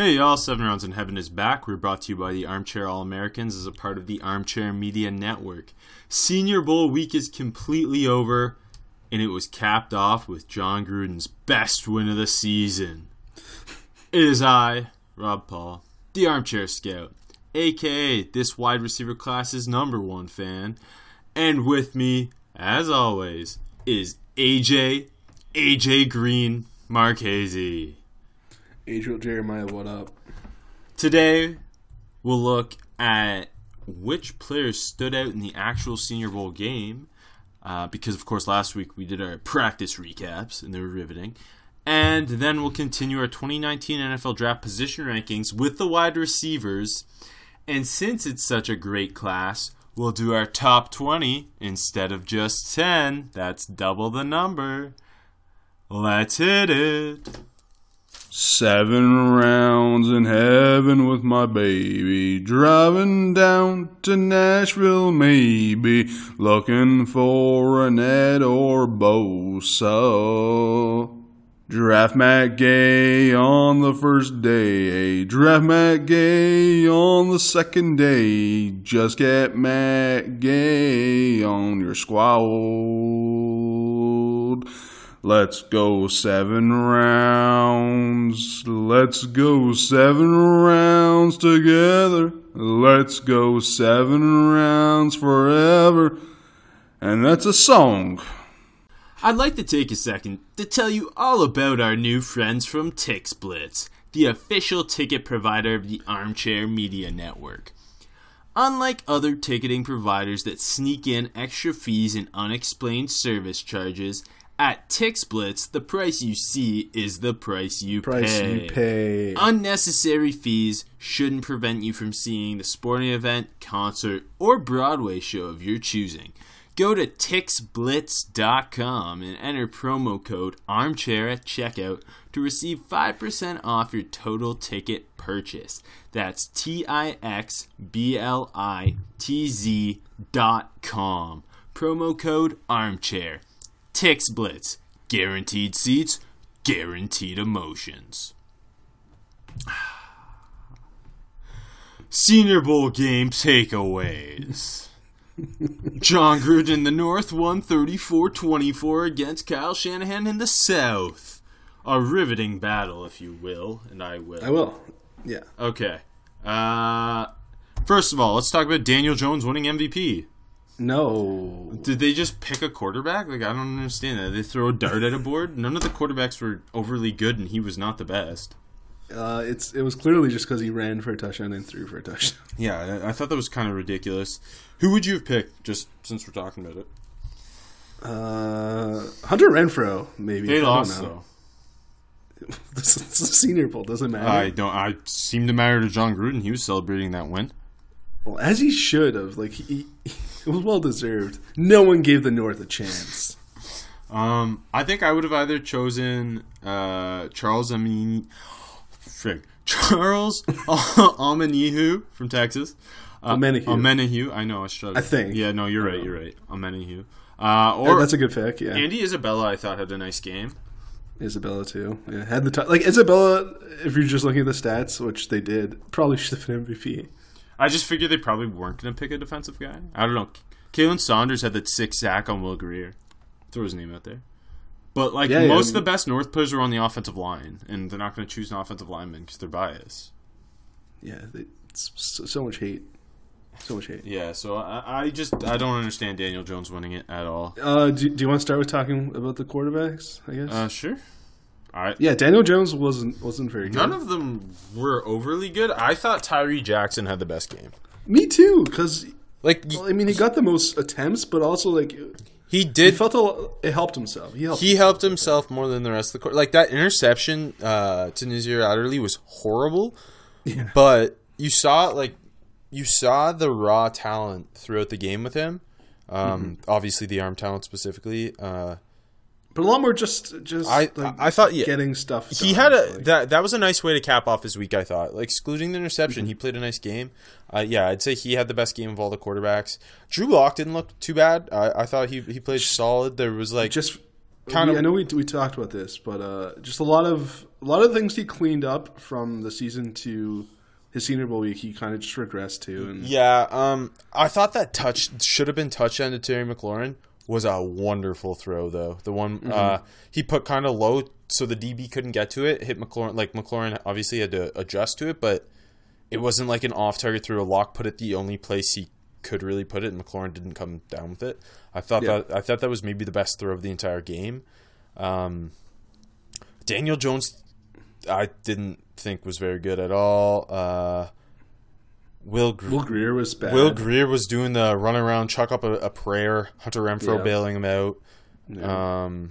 Hey y'all, Seven Rounds in Heaven is back. We're brought to you by the Armchair All Americans as a part of the Armchair Media Network. Senior Bowl week is completely over, and it was capped off with Jon Gruden's best win of the season. It is I, Rob Paul, the Armchair Scout, aka this wide receiver class's number one fan, and with me, as always, is AJ, AJ Green Marchese. Adriel Jeremiah, what up? Today, we'll look at which players stood out in the actual Senior Bowl game. Uh, because, of course, last week we did our practice recaps and they were riveting. And then we'll continue our 2019 NFL draft position rankings with the wide receivers. And since it's such a great class, we'll do our top 20 instead of just 10. That's double the number. Let's hit it. Seven rounds in heaven with my baby. Driving down to Nashville, maybe. Looking for an Ed or Bosa. Draft Matt Gay on the first day. Draft Matt Gay on the second day. Just get Matt Gay on your squad. Let's go seven rounds. Let's go seven rounds together. Let's go seven rounds forever. And that's a song. I'd like to take a second to tell you all about our new friends from TixBlitz, the official ticket provider of the Armchair Media Network. Unlike other ticketing providers that sneak in extra fees and unexplained service charges, at TixBlitz, the price you see is the price you Price pay. you pay. Unnecessary fees shouldn't prevent you from seeing the sporting event, concert, or Broadway show of your choosing. Go to tixblitz.com and enter promo code armchair at checkout to receive 5% off your total ticket purchase. That's T I X B L I T Z dot com. Promo code armchair. Tix Blitz. Guaranteed seats, guaranteed emotions. Senior Bowl game takeaways. Jon Gruden in the North won 34 24 against Kyle Shanahan in the South. A riveting battle, if you will, and I will. I will. Yeah. Okay. Uh, first of all, let's talk about Daniel Jones winning MVP. No. Did they just pick a quarterback? Like, I don't understand that. They throw a dart at a board? None of the quarterbacks were overly good, and he was not the best. Uh, it's it was clearly just because he ran for a touchdown and threw for a touchdown. Yeah, I, I thought that was kind of ridiculous. Who would you have picked, just since we're talking about it? Uh, Hunter Renfrow, maybe. They I lost, though. This is a Senior Bowl. Doesn't matter. I don't. I seem to matter to Jon Gruden. He was celebrating that win. Well, as he should have. Like he, it was well deserved. No one gave the North a chance. Um, I think I would have either chosen uh, Charles Amin, frig, Charles Amenihu from Texas. Uh. Omenihu. I know. I struggled. I think. Yeah. No, you're right. You're right. Omenihu. Uh, Or, or That's a good pick. Yeah, Andy Isabella. I thought had a nice game. Isabella too. Yeah, had the t- like Isabella. If you're just looking at the stats, which they did, probably should have been MVP. I just figured they probably weren't going to pick a defensive guy. I don't know. Khalen Saunders had that six sack on Will Grier. Throw his name out there. But like Yeah, yeah, most I of the best North players are on the offensive line, and they're not going to choose an offensive lineman because they're biased. Yeah, they, it's so, so much hate. So much hate. Yeah, so I, I just I don't understand Daniel Jones winning it at all. Uh, do, do you want to start with talking about the quarterbacks? I guess. Uh, sure. I yeah, Daniel Jones wasn't wasn't very good. none of them were overly good. I thought Tyree Jackson had the best game. Me too, because Like well, I mean he got the most attempts, but also like He He did. felt a, lo- it helped himself. He helped. he helped himself more than the rest of the court. Like that interception uh, to Nasir Adderley was horrible, but you saw like you saw the raw talent throughout the game with him. Um, Obviously, the arm talent specifically. Uh, but a lot more just just. I- like, I thought, yeah. getting stuff. he had a like- that that was a nice way to cap off his week. I thought, like excluding the interception, he played a nice game. Uh, yeah, I'd say he had the best game of all the quarterbacks. Drew Lock didn't look too bad. I, I thought he he played solid. There was like just kind we- of- I know we we talked about this, but uh, just a lot of a lot of things he cleaned up from the season to his senior bowl week. He kind of just regressed to, and Yeah, um, I thought that touch should have been touchdown to Terry McLaurin was a wonderful throw though. The one uh, he put kind of low so the DB couldn't get to it. Hit McLaurin like McLaurin obviously had to adjust to it, but it wasn't like an off target through a lock. Put it the only place he could really put it, and McLaurin didn't come down with it. I thought Yeah. that I thought that was maybe the best throw of the entire game. Um, Daniel Jones, I didn't think was very good at all. Uh, Will Gr- Will Grier was bad. Will Grier was doing the run around, chuck up a, a prayer. Hunter Renfrow Yeah. bailing him out. Yeah. Um,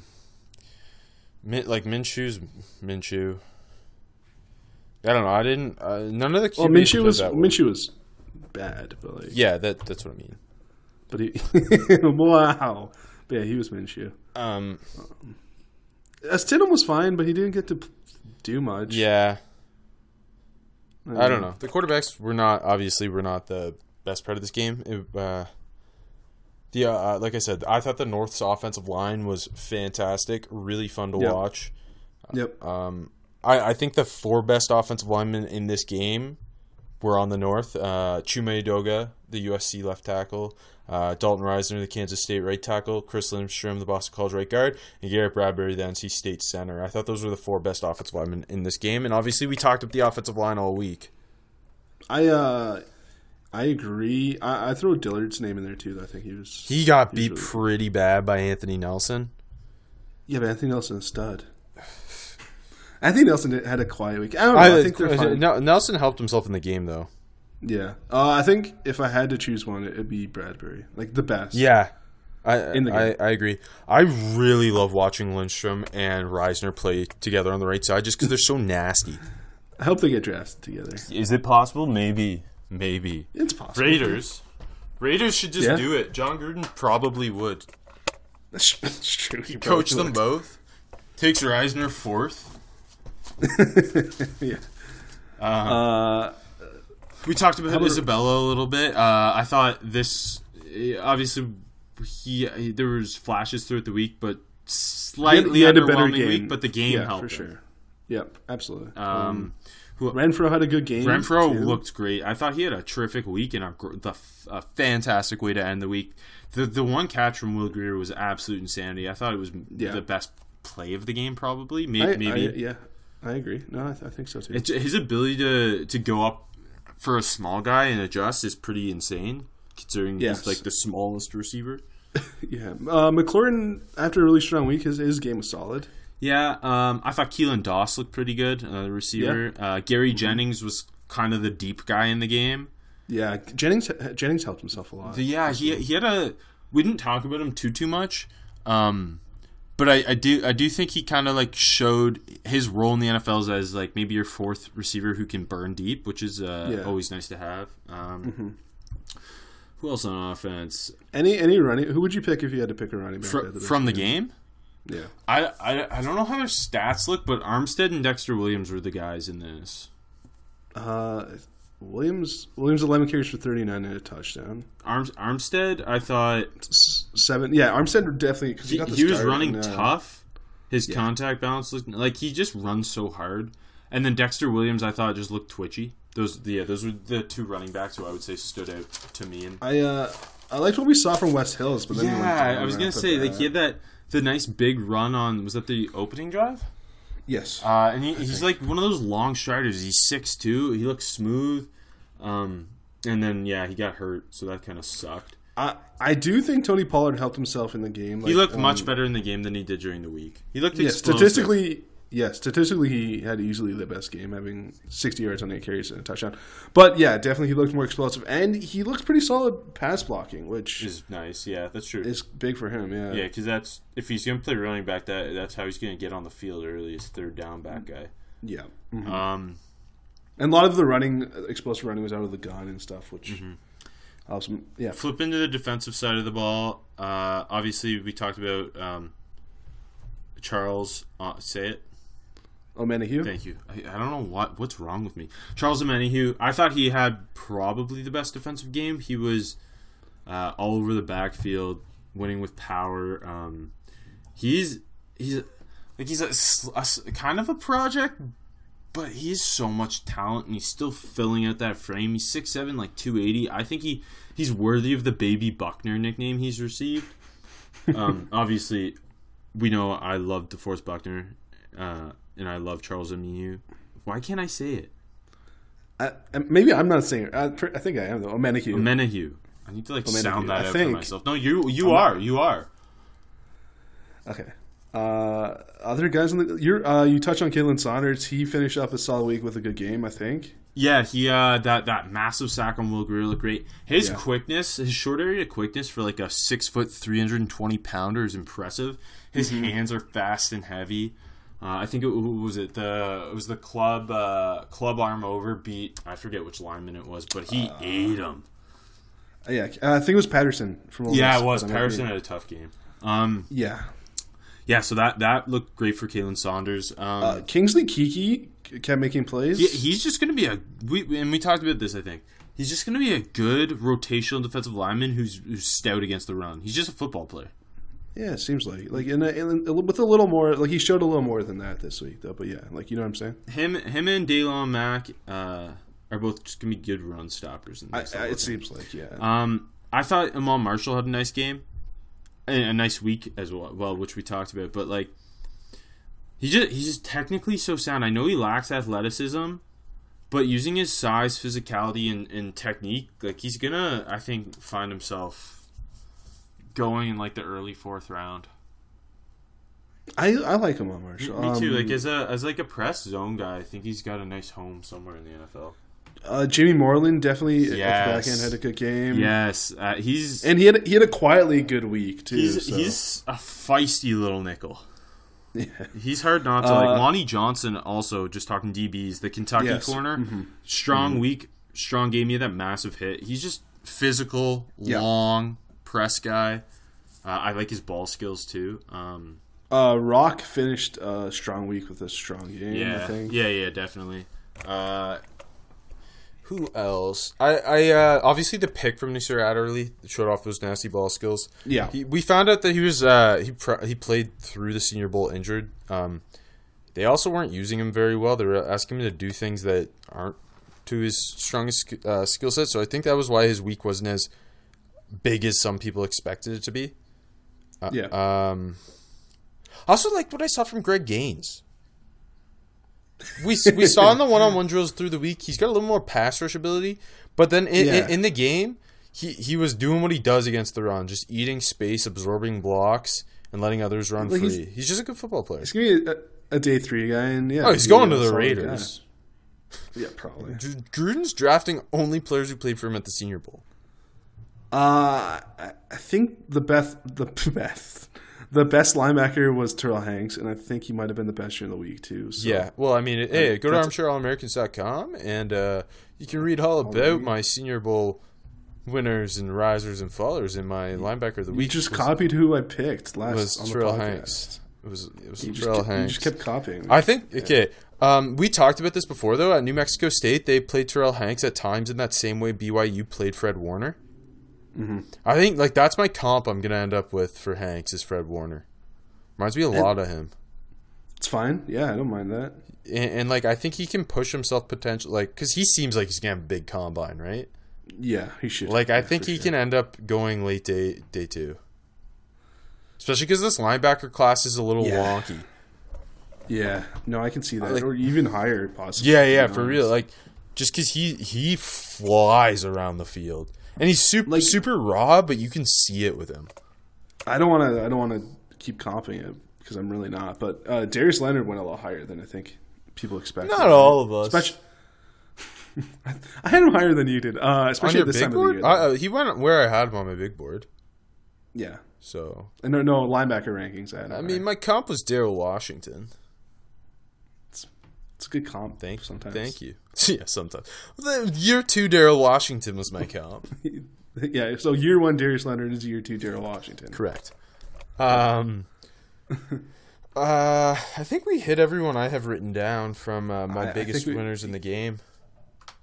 Min, like Minshew's Minshew. I don't know. I didn't. Uh, none of the QBs well, Minshew was that. Minshew was bad, but like Yeah, that that's what I mean. but he wow, but yeah, he was Minshew. Um, Uh, Stidham was fine, but he didn't get to do much. yeah, Uh, I don't know. The quarterbacks were not obviously were not the best part of this game. It, uh, the uh, like I said, I thought the North's offensive line was fantastic, really fun to Yeah. watch. Yep. Um, I, I think the four best offensive linemen in this game were on the north. Uh, Chuma Edoga, the USC left tackle, uh, Dalton Risner, the Kansas State right tackle, Chris Lindstrom, the Boston College right guard, and Garrett Bradbury, the NC State center. I thought those were the four best offensive linemen in this game, and obviously we talked up the offensive line all week. I uh, I agree. I, I throw Dillard's name in there too. I think he was. He got he beat really- pretty bad by Anthony Nelson. Yeah, but Anthony Nelson is a stud. Anthony Nelson had a quiet week. I don't know. I, think they're fine. Nelson helped himself in the game though. Yeah. Uh, I think if I had to choose one, it'd be Bradbury, like the best. Yeah. I, In the I, game. I agree. I really love watching Lindstrom and Risner play together on the right side just because they're so nasty. I hope they get drafted together. Is it possible? Maybe. Maybe. It's possible. Raiders. Raiders should just Yeah. do it. Jon Gruden probably would. That's, that's true. He Coach probably them both. Takes Risner fourth. would. yeah. Uh, We talked about Isabella a little bit. Uh, I thought this obviously he, he there was flashes throughout the week, but slightly he had a better underwhelming week. But the game yeah, helped for him. sure. Yep, absolutely. Um, who, Renfrow had a good game. Renfrow too. looked great. I thought he had a terrific week and a, the, a fantastic way to end the week. The the one catch from Will Grier was absolute insanity. I thought it was Yeah. the best play of the game, probably. I, Maybe, I- maybe. yeah, I agree. No, I, th- I think so too. It's, his ability to to go up for a small guy and adjust is pretty insane, considering Yes. he's like the smallest receiver. yeah, uh, McLaurin after a really strong week, his his game was solid. Yeah, um, I thought Keelan Doss looked pretty good, uh, the receiver. Uh, Gary Jennings was kind of the deep guy in the game. Yeah, Jennings Jennings helped himself a lot. So, yeah, he he had a. We didn't talk about him too too much, um, but I, I do I do think he kind of like showed his role in the NFL as- like maybe your fourth receiver who can burn deep, which is uh, Yeah. always nice to have. Um, Who else on offense Any any running? Who would you pick if you had to pick a running back? Fr- the from the game? Yeah, I, I I don't know how their stats look, but Armstead and Dexter Williams were the guys in this. uh, Williams Williams eleven carries for thirty nine and a touchdown. Arms Armstead, I thought Seven, yeah. Armstead definitely because he, he, got the he was running and, uh, tough. His contact balance looked like he just runs so hard. And then Dexter Williams, I thought just looked twitchy. Those yeah, those were the two running backs who I would say stood out to me. And I uh, I liked what we saw from Wes Hills, but then yeah, I was gonna say like he had that the nice big run on was that the opening drive? yes, Uh, and he, he's like one of those long striders. He's six two. He looks smooth. Um, and then yeah, he got hurt, so that kind of sucked. I I do think Tony Pollard helped himself in the game. He looked um, much better in the game than he did during the week. He looked Yeah, explosive. statistically, Yeah, statistically, he had easily the best game, having 60 yards on eight carries and a touchdown. But yeah, definitely he looked more explosive, and he looks pretty solid pass blocking, which Is nice. Yeah, that's true. It's big for him. Yeah, yeah, because that's if he's gonna play running back, that that's how he's gonna get on the field early. Is third down back guy. yeah. Mhm. Um, And a lot of the running, explosive running, was out of the gun and stuff, which Mm-hmm. Him. Yeah, flip into the defensive side of the ball. Uh, obviously, we talked about um, Charles. Uh, say it. Omenihu. Thank you. I, I don't know what what's wrong with me. Charles Omenihu. I thought he had probably the best defensive game. He was uh, all over the backfield, winning with power. Um, he's he's like he's a, a kind of a project, but he he's so much talent, and he's still filling out that frame. He's six seven, like two eighty. I think he he's worthy of the baby Buckner nickname he's received. Um, obviously, we know I love DeForest Buckner, uh, and I love Charles Omenihu. Why can't I say it? I, maybe I'm not saying. I, I think I am though. Omenihu. Omenihu. I need to like Omenihu, sound that I out think. for myself. No, you you are you are. Okay. Uh, other guys in the you're uh, you touch on Khalen Saunders. He finished up a solid week with a good game, I think. Yeah, he uh that that massive sack on Will Grier looked great. His Yeah. quickness, his short area quickness for like a six foot three hundred and twenty pounder is impressive. His Mm-hmm. hands are fast and heavy. Uh, I think it was it the it was the club uh, club arm over beat I forget which lineman it was, but he Uh, ate him. Yeah, uh, I think it was Patterson from. Yeah, it was. but I might be- Patterson had a tough game. Um, Yeah, yeah, so that that looked great for Khalen Saunders. Um, uh, Kingsley Keke kept making plays. he, he's just going to be a we and we talked about this. I think he's just going to be a good rotational defensive lineman who's, who's stout against the run. He's just a football player. Yeah, it seems like like in a, in a, with a little more like he showed a little more than that this week though. But yeah, like you know what I'm saying. Him him and Daylon Mack uh, are both just going to be good run stoppers. In I, this I, it seems like yeah. Um, I thought Iman Marshall had a nice game, a nice week as well. Well, which we talked about, but like, he just he's just technically so sound. I know he lacks athleticism, but using his size, physicality, and, and technique, like he's gonna, I think, find himself going in like the early fourth round. I I like him on Marshall. Me too. Um, Like as a as like a press zone guy, I think he's got a nice home somewhere in the NFL. Uh, Jimmy Moreland definitely at the back Yes. end had a good game. Yes, uh, he's and he had he had a quietly good week too. He's so. he's a feisty little nickel. Yeah. He's hard not to Uh, like. Lonnie Johnson also just talking DBs. The Kentucky Yes. Mm-hmm. corner, strong week, strong game. He had that massive hit. He's just physical, Yeah. long press guy. Uh, I like his ball skills too. Um, Uh, Rock finished a strong week with a strong game. I yeah, think. yeah, yeah, definitely. Who else? I, I uh, obviously the pick from Nasir Adderley showed off those nasty ball skills. Yeah. He, we found out that he was uh, he pr- he played through the Senior Bowl injured. Um, they also weren't using him very well. They were asking him to do things that aren't to his strongest uh, skill set. So I think that was why his week wasn't as big as some people expected it to be. Uh, Yeah. Um, also like what I saw from Greg Gaines. We we saw in the one on one drills through the week. He's got a little more pass rush ability, but then in, Yeah. in, in the game, he he was doing what he does against the run, just eating space, absorbing blocks, and letting others run Like, free. He's, just a good football player. He's gonna be a, a day three guy, and yeah. Oh, he's he's going to the Raiders. guy. Yeah, probably. Gruden's drafting only players who played for him at the Senior Bowl. Uh, I I think the best, the best, the best linebacker was Terrill Hanks, and I think he might have been the best during the week too. So. Yeah, well, I mean, hey, go to armchairallamericans.com and uh, you can read all about my Senior Bowl winners and risers and fallers in my linebacker of the you week. just was- copied who I picked last. was on Terrill. Hanks. It was it was You just, Terrill kept, you Hanks. just kept copying. I think okay. Um, we talked about this before though. At New Mexico State, they played Terrill Hanks at times in that same way BYU played Fred Warner. Mm-hmm. I think like that's my comp. I'm gonna end up with for Hanks is Fred Warner. Reminds me a lot of him. it's fine. Yeah, I don't mind that. And, and like I think he can push himself potential like because he seems like he's gonna have a big combine, right? Yeah, he should. Like I think he sure. can end up going late day day two, especially because this linebacker class is a little Yeah. wonky. Yeah, no, I can see that, Like- or even higher, possibly. Yeah, yeah, for honest. real. Like just because he he flies around the field and he's super like, super raw, but you can see it with him. I don't want to. I don't want to keep comping it because I'm really not. But uh, Darius Leonard went a lot higher than I think people expect. Not all of us. Especially, I had him higher than you did, uh, especially at this time of the board, year. Uh, he went where I had him on my big board. yeah, So and no, no linebacker rankings. I, had I mean, my comp was Daryl Washington. it's a good comp. Thank sometimes. Thank you. yeah, sometimes. The year two Daryl Washington was my comp. yeah, so year one Darius Leonard is year two Daryl Washington. Correct. Um. Uh, I think we hit everyone I have written down from uh, my I- I biggest think we- winners in the game.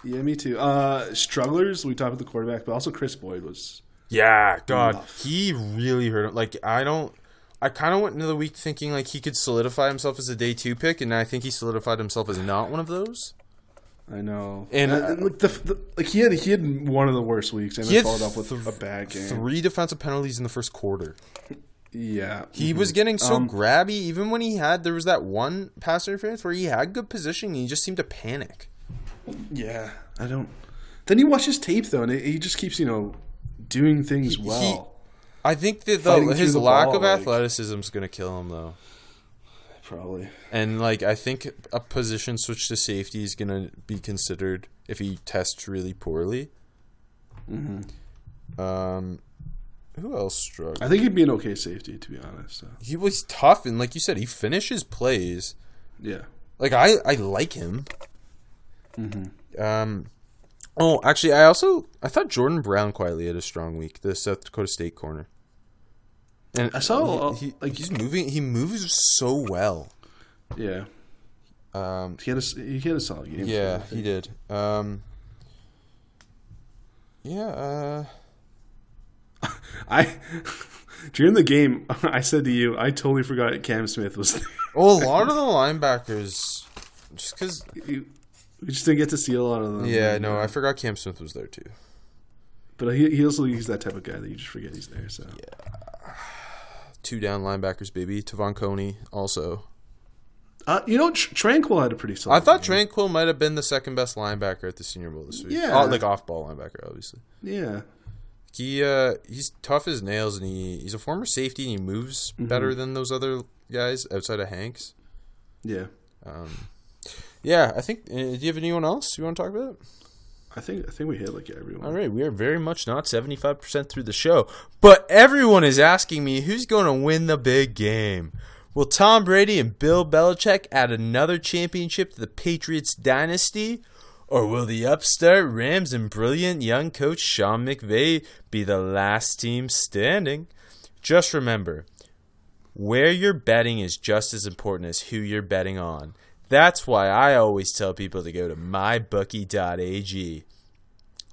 Yeah, me too. Uh, strugglers. We talked about the quarterback, but also Kris Boyd was. Yeah, God, Rough. he really hurt him. Like I don't. I kind of went into the week thinking like he could solidify himself as a day two pick, and I think he solidified himself as not one of those. I know, And, and, uh, and, like the, the like he had he had one of the worst weeks, and He had followed up with th- a bad game. Three defensive penalties in the first quarter. Yeah, He was getting so Um, grabby, even when he had. There was that one pass interference where he had good position, and he just seemed to panic. Yeah, I don't. Then he watches tape though, and it, he just keeps you know doing things well. I think that Fighting the, his the lack ball, of like- athleticism is going to kill him, though. Probably. And like, I think a position switch to safety is to be considered if he tests really poorly. Mm-hmm. Um, who else struggled? I think he'd be an okay safety, to be honest. So. He was tough, and like you said, he finishes plays. Yeah. Like I, I like him. Mm-hmm. Um, oh, actually, I also I thought Jordan Brown quietly had a strong week. The South Dakota State corner. And I saw, he, he- uh, like- he's moving. He moves so well. Yeah. Um, He had a he had a solid game. yeah, he did. Um, yeah. Uh, I during the game, I said to you, I totally forgot Cam Smith was. there. well, a lot of the linebackers, just because. we just didn't get to see a lot of them. Yeah, no, I forgot Cam Smith was there too. But he, he also he's that type of guy that you just forget he's there. So Two down linebackers, baby. Te'von Coney also. uh, you know, Tr- Tranquill had a pretty solid. I thought game. Tranquill might have been the second best linebacker at the Senior Bowl this week. Yeah. Oh, like off ball linebacker, obviously. Yeah, He uh he's tough as nails and he he's a former safety and he moves Mm-hmm. better than those other guys outside of Hanks. yeah. Um yeah, I think uh, do you have anyone else you want to talk about? I think I think we hit like everyone. All right, we are very much not 75% through the show, but everyone is asking me who's going to win the big game. Will Tom Brady and Bill Belichick add another championship to the Patriots dynasty? Or will the upstart Rams and brilliant young coach Sean McVay be the last team standing? Just remember, where you're betting is just as important as who you're betting on. That's why I always tell people to go to mybookie.ag.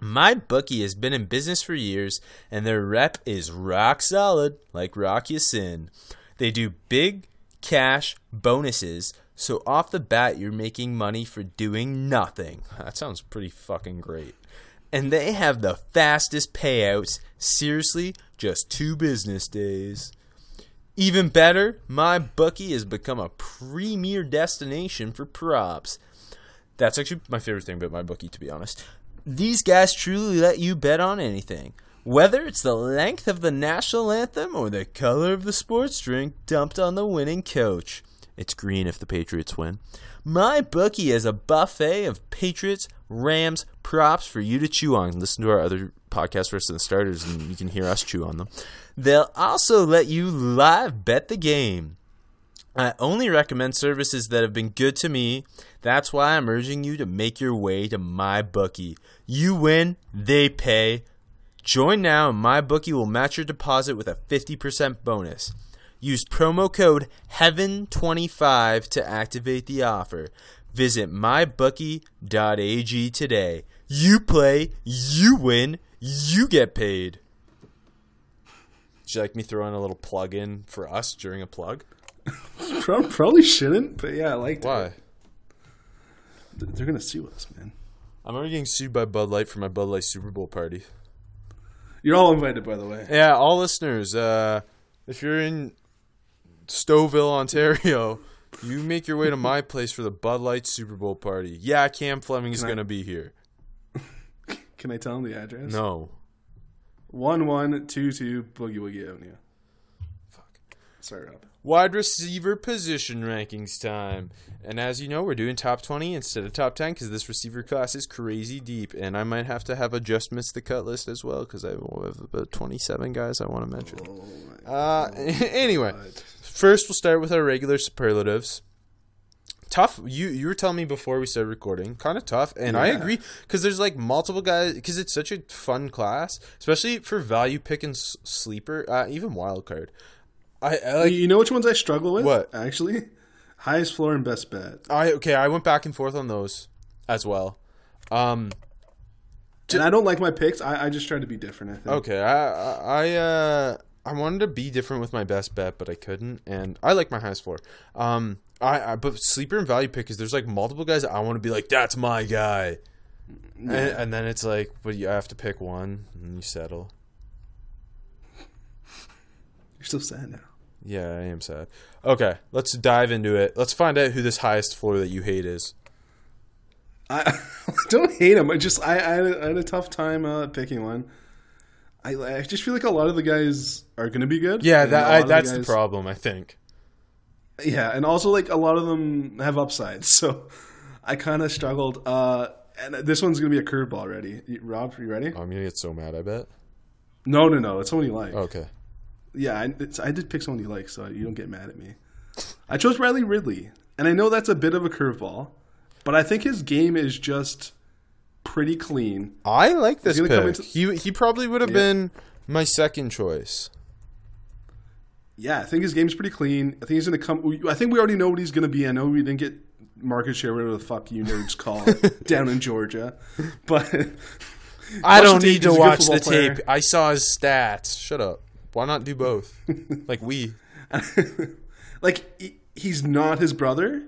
MyBookie has been in business for years, and their rep is rock solid, like Rock Ya-Sin. They do big cash bonuses, so off the bat, you're making money for doing nothing. That sounds pretty fucking great. And they have the fastest payouts. Seriously, just two business days. Even better, my bookie has become a premier destination for props. That's actually my favorite thing about my bookie, to be honest. These guys truly let you bet on anything. Whether it's the length of the national anthem or the color of the sports drink dumped on the winning coach. It's green if the Patriots win. My bookie has a buffet of Patriots, Rams, props for you to chew on. Listen to our other podcast, versus the Starters, and you can hear us chew on them. They'll also let you live bet the game. I only recommend services that have been good to me. That's why I'm urging you to make your way to my bookie. You win, they pay. Join now, and my bookie will match your deposit with a 50% bonus. Use promo code HEAVEN25 to activate the offer. Visit mybookie.ag today. You play, you win, you get paid. Would you like me throw in a little plug in for us during a plug? Probably shouldn't, but yeah, I liked Why? it. Why? They're gonna sue us, man. I'm already getting sued by Bud Light for my Bud Light Super Bowl party. You're all invited, by the way. Yeah, all listeners, uh, if you're in Stouffville, Ontario, you make your way to my place for the Bud Light Super Bowl party. Yeah, Cam Fleming is Can I- going to be here. Can I tell them the address? No. One one two two Boogie Woogie Avenue. Fuck. Sorry, Rob. Wide receiver position rankings time. And as you know, we're doing top 20 instead of top 10 because this receiver class is crazy deep. And I might have to have adjustments to the cut list as well because I have about 27 guys I want to mention. uh, anyway, first we'll start with our regular superlatives. Tough. You you were telling me before we started recording, kind of tough, and I agree because there's like multiple guys because it's such a fun class, especially for value pick and s- sleeper, uh, even wild card. I, I like you know which ones I struggle with? What? Actually? Highest floor and best bet. I okay, I went back and forth on those as well. Um, And I don't like my picks. I, I just try to be different, I think. okay, I I I, uh, I wanted to be different with my best bet, but I couldn't, and I like my highest floor. Um, I, I but sleeper and value pick is there's like multiple guys I want to be like that's my guy, and, and then it's like, but you have to pick one, and you settle. You're so sad now. Yeah, I am sad. Okay, let's dive into it. Let's find out who this highest floor that you hate is. I, don't hate him. I just I, I, had, a, I had a tough time uh, picking one. I, I just feel like a lot of the guys are going to be good. Yeah, that I, that's the guys- problem. I think. Yeah, and also like a lot of them have upsides, so I kind of struggled. Uh, and this one's going to be a curveball already. Rob, are you ready? I'm gonna get so mad. I bet. No, no, no. It's someone you like. Okay. Yeah, I, it's, I did pick someone you like, so you don't get mad at me. I chose Riley Ridley, and I know that's a bit of a curveball, but I think his game is just pretty clean. I like this pick. into- he he probably would have Yeah. been my second choice. Yeah, I think his game's pretty clean. I think he's going to come. I think we already know what he's going to be. I know we didn't get market share, whatever the fuck you nerds call it, down in Georgia, but I don't need to He's a good watch the player. tape. I saw his stats. Shut up. Why not do both? like we. like he's not his brother,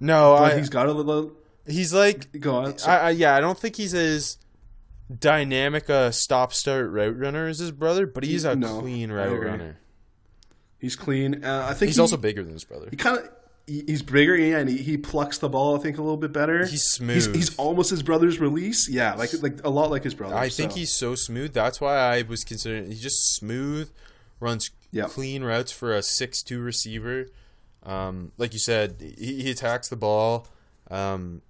No, but I, he's got a little. He's like Go on. I, I yeah, I don't think he's as dynamic a stop start route runner as his brother, but he's a No, clean route runner. he's clean. Uh, I think He's he- also bigger than his brother. he kind of he's bigger yeah, and he, he plucks the ball I think a little bit better. He's He's, smooth. he's almost his brother's release. Yeah, like like a lot like his brother. I think he's so smooth. That's why I was considering he's just smooth, runs Yep. clean routes for a six-two receiver. Um, like you said, he, he attacks the ball, um,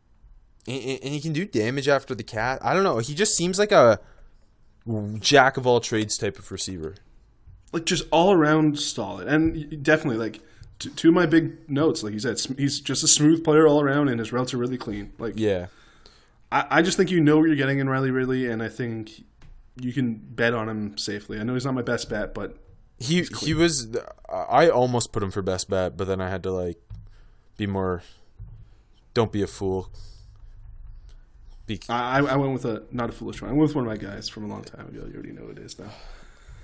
and, and he can do damage after the cat. I don't know. He just seems like a jack of all trades type of receiver. like just all around solid, and definitely like t- two of my big notes. Like you said, sm- he's just a smooth player all around, and his routes are really clean. Like Yeah. I, I just think you know what you're getting in Riley Ridley, and I think you can bet on him safely. I know he's not my best bet, but He he was. I almost put him for best bet, but then I had to like be more. Don't be a fool. Be, I, I went with a not a foolish one. I went with one of my guys from a long time ago. You already know who it is now.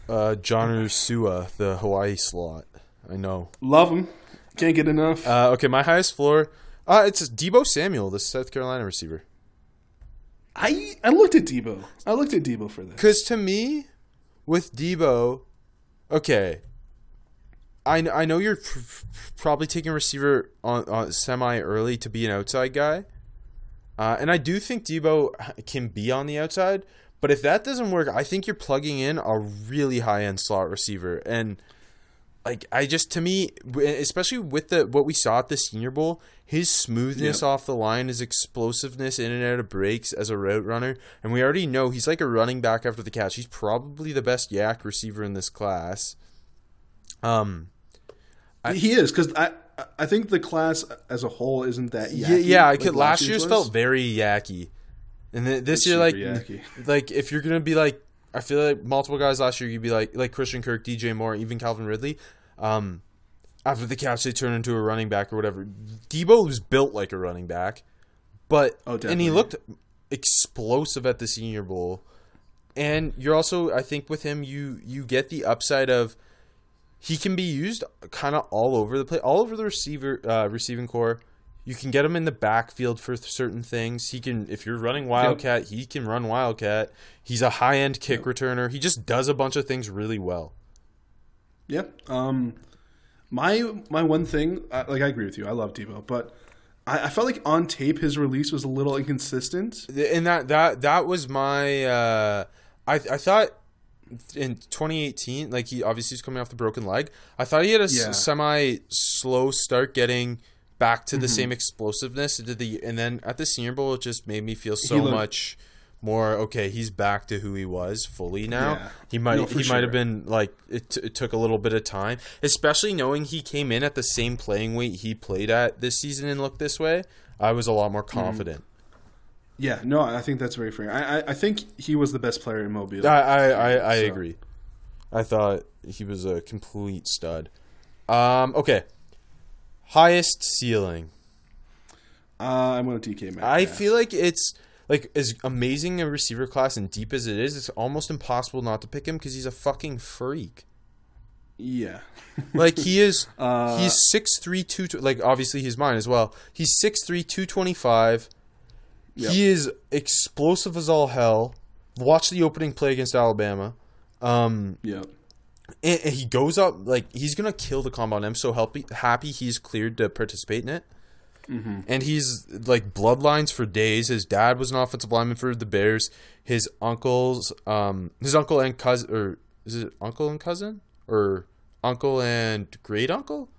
Uh, John Ursua, the Hawaii slot. I know. Love him. Can't get enough. Uh, okay, my highest floor. Uh, it's Deebo Samuel, the South Carolina receiver. I I looked at Deebo. I looked at Deebo for this. Because to me, with Deebo, okay, I, I know you're pr- pr- probably taking a receiver on, on semi early to be an outside guy. Uh, and I do think Deebo can be on the outside. But if that doesn't work, I think you're plugging in a really high end slot receiver. And like I just to me, especially with the what we saw at the Senior Bowl, his smoothness Yep. off the line, his explosiveness in and out of breaks as a route runner, and we already know he's like a running back after the catch. He's probably the best YAC receiver in this class. Um, he is because I I think the class as a whole isn't that. yeah, yeah. I like could last year's was. felt very yacky, and th- this It's year, like, yucky. like if you're gonna be like, I feel like multiple guys last year, you'd be like, like Christian Kirk, DJ Moore, even Calvin Ridley. Um, after the catch, they turn into a running back or whatever. Deebo was built like a running back, but Oh, and he looked explosive at the Senior Bowl. And you're also, I think, with him, you you get the upside of he can be used kind of all over the place, all over the receiver uh, receiving corps. You can get him in the backfield for certain things. He can, if you're running Wildcat, he can run Wildcat. He's a high end kick returner. He just does a bunch of things really well. Yep. Um, my my one thing, like I agree with you. I love Deebo, but I, I felt like on tape his release was a little inconsistent. and that that that was my uh I I thought in 2018, like he obviously was coming off the broken leg. I thought he had a Yeah. semi slow start getting back to the Mm-hmm. same explosiveness into the and then at the Senior Bowl it just made me feel so looked- much more okay, he's back to who he was fully now. Yeah. He might No, he might have been like it, t- it took a little bit of time, especially knowing he came in at the same playing weight he played at this season and looked this way. I was a lot more Mm-hmm. confident. Yeah, no, I think that's very fair. I, I, I think he was the best player in Mobile. I I, I, I So- agree. I thought he was a complete stud. Um, okay, highest ceiling. Uh, I'm going to DK Metcalf. I feel like it's like as amazing a receiver class and deep as it is, it's almost impossible not to pick him because he's a fucking freak. yeah. Like he is, Uh, he's six three two. Like obviously he's mine as well. He's six three two twenty five. He is explosive as all hell. Watch the opening play against Alabama. Um, yeah. and, and he goes up like he's gonna kill the combine. I'm so happy happy he's cleared to participate in it. And he's like bloodlines for days. His dad was an offensive lineman for the Bears. His uncles, um, his uncle and cousin, or is it uncle and cousin, or uncle and great uncle?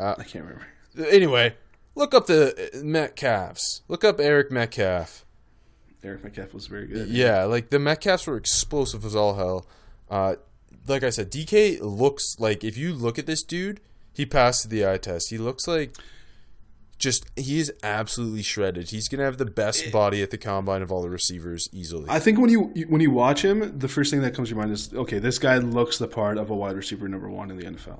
I can't remember. Anyway, look up the Metcalfs. Look up Eric Metcalf. Eric Metcalf was very good. Yeah, like the Metcalfs were explosive as all hell. Uh, like I said, DK looks like if you look at this dude, he passed the eye test. He looks like just he is absolutely shredded. He's gonna have the best body at the combine of all the receivers easily. I think when you you- when you watch him, the first thing that comes to your mind is, okay, this guy looks the part of a wide receiver number one in the NFL.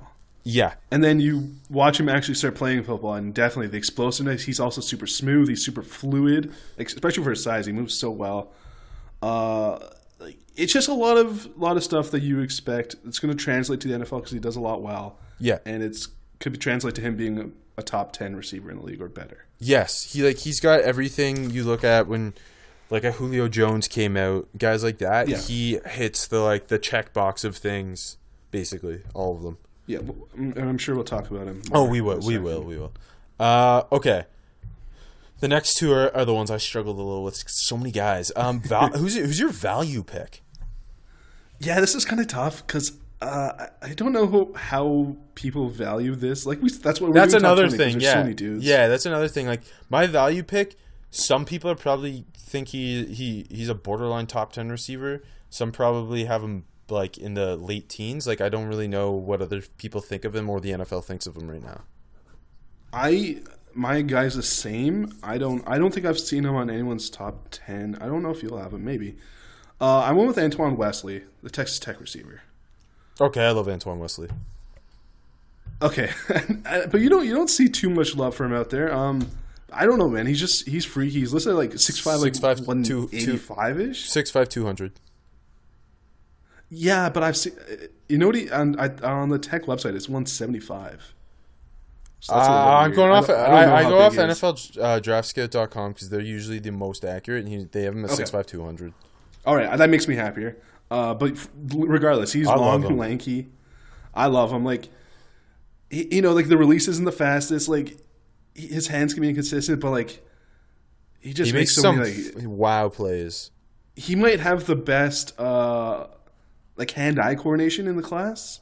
Yeah, And then you watch him actually start playing football, and definitely the explosiveness. He's also super smooth. He's super fluid, especially for his size. He moves so well. Uh, it's just a lot of lot of stuff that you expect. It's going to translate to the NFL because he does a lot well. Yeah. and it's could be translate to him being a, a top ten receiver in the league or better. yes, he like he's got everything you look at when like a Julio Jones came out. Guys like that, Yeah. he hits the like the checkbox of things. Basically, all of them. Yeah, and I'm sure we'll talk about him. Oh, we will. We will. We will. Uh, okay. The next two are, are the ones I struggled a little with. So many guys. Um, val- who's who's your value pick? Yeah, this is kind of tough because uh, I don't know who, how people value this. Like we, that's what we're That's another thing. Yeah, so yeah. That's another thing. Like my value pick. Some people probably think he he he's a borderline top ten receiver. Some probably have him like in the late teens. Like I don't really know what other people think of him or the NFL thinks of him right now. I my guy's the same. I don't I don't think I've seen him on anyone's top ten. I don't know if you'll have him. Maybe. Uh, I went with Antoine Wesley, the Texas Tech receiver. Okay, I love Antoine Wesley. Okay, but you don't you don't see too much love for him out there. Um, I don't know, man. He's just he's freaky. He's listed like six five, like 6'5", one two- eighty five ish. Six five two hundred. Yeah, but I've seen. You know what? He, on I, on the Tech website, it's one seventy five. Uh, I'm going off. I, I, how go off big he is. NFL uh, DraftScout.com because they're usually the most accurate, and he, they have him at Okay. six five two hundred. All right, that makes me happier. Uh, but regardless, he's I long and lanky. I love him. Like, he, you know, like the release isn't the fastest. Like, he- his hands can be inconsistent, but like, he just He makes, makes so some many. Like, wow plays. he might have the best uh, like hand-eye coordination in the class.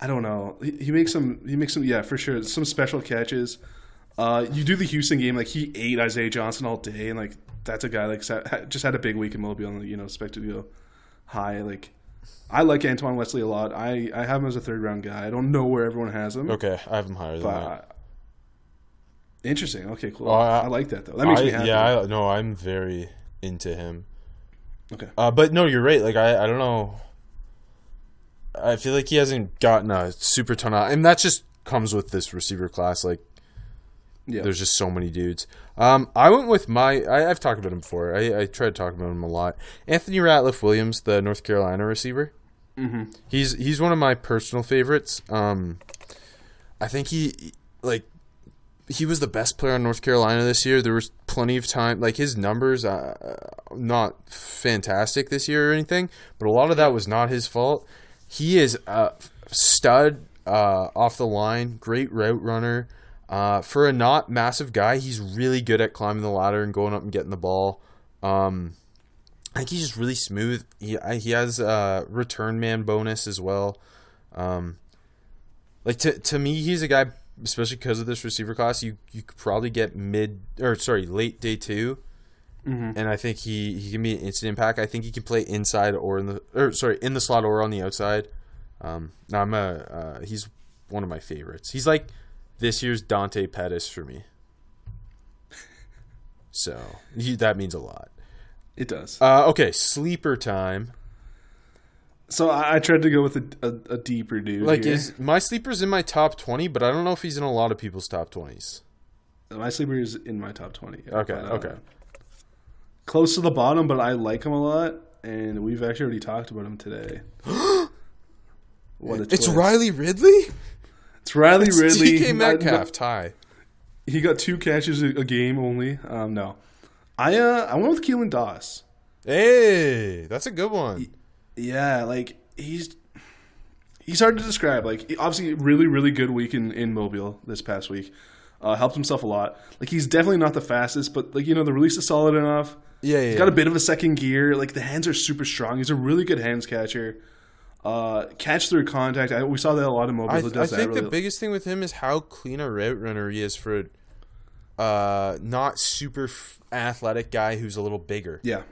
I don't know. He, he makes some. He makes some. Yeah, for sure. Some special catches. Uh, you do the Houston game like he ate Isaiah Johnson all day, and like that's a guy like sa- ha- just had a big week in Mobile, and you know expected to go high. Like I like Antoine Wesley a lot. I I have him as a third round guy. I don't know where everyone has him. Okay, I have him higher than that. interesting. Okay, cool. Oh, I- I, like that though. That makes I, me happy. yeah, I, no, I'm very into him. Okay. Uh, but no, you're right. Like I, I don't know. I feel like he hasn't gotten a super ton of, and that just comes with this receiver class. Like Yeah. there's just so many dudes. Um, I went with my. I, I've talked about him before. I, I try to talk about him a lot. Anthony Ratliff Williams, the North Carolina receiver. Mm-hmm. He's he's one of my personal favorites. Um, I think he like he was the best player on North Carolina this year. There was plenty of time. Like his numbers, uh, not fantastic this year or anything, but a lot of that was not his fault. He is a stud uh, off the line, great route runner. Uh, for a not massive guy, he's really good at climbing the ladder and going up and getting the ball. Um, I think he's just really smooth. He he has a return man bonus as well. Um, like to to me, he's a guy, especially because of this receiver class. You you could probably get mid or sorry late day 2 Mm-hmm. and I think he he can be an instant impact. I think he can play inside or in the or sorry in the slot or on the outside. Um, now I'm a uh, he's one of my favorites. He's like this year's Dante Pettis for me. So he, that means a lot. It does. Uh, okay, sleeper time. So I, I tried to go with a, a, a deeper dude. Like here. is my sleeper's in my top twenty, but I don't know if he's in a lot of people's top twenties. my sleeper is in my top twenty. Okay, But, uh, okay. Close to the bottom, but I like him a lot, and we've actually already talked about him today. what a It's twist. Riley Ridley. It's Riley Ridley. DK I- Metcalf tie. He got two catches a, a game only. Um, no, I uh, I went with Keelan Doss. Hey, that's a good one. Yeah, like he's he's hard to describe. Like obviously, really really good week in in Mobile this past week. Uh, helped himself a lot. Like he's definitely not the fastest, but like you know the release is solid enough. Yeah, yeah. He's got a bit of a second gear. Like the hands are super strong. He's a really good hands catcher. Uh, catch through contact. I, we saw that a lot in Mobile. I, that I think really- the biggest thing with him is how clean a route runner he is for a uh, not super f- athletic guy who's a little bigger. Yeah,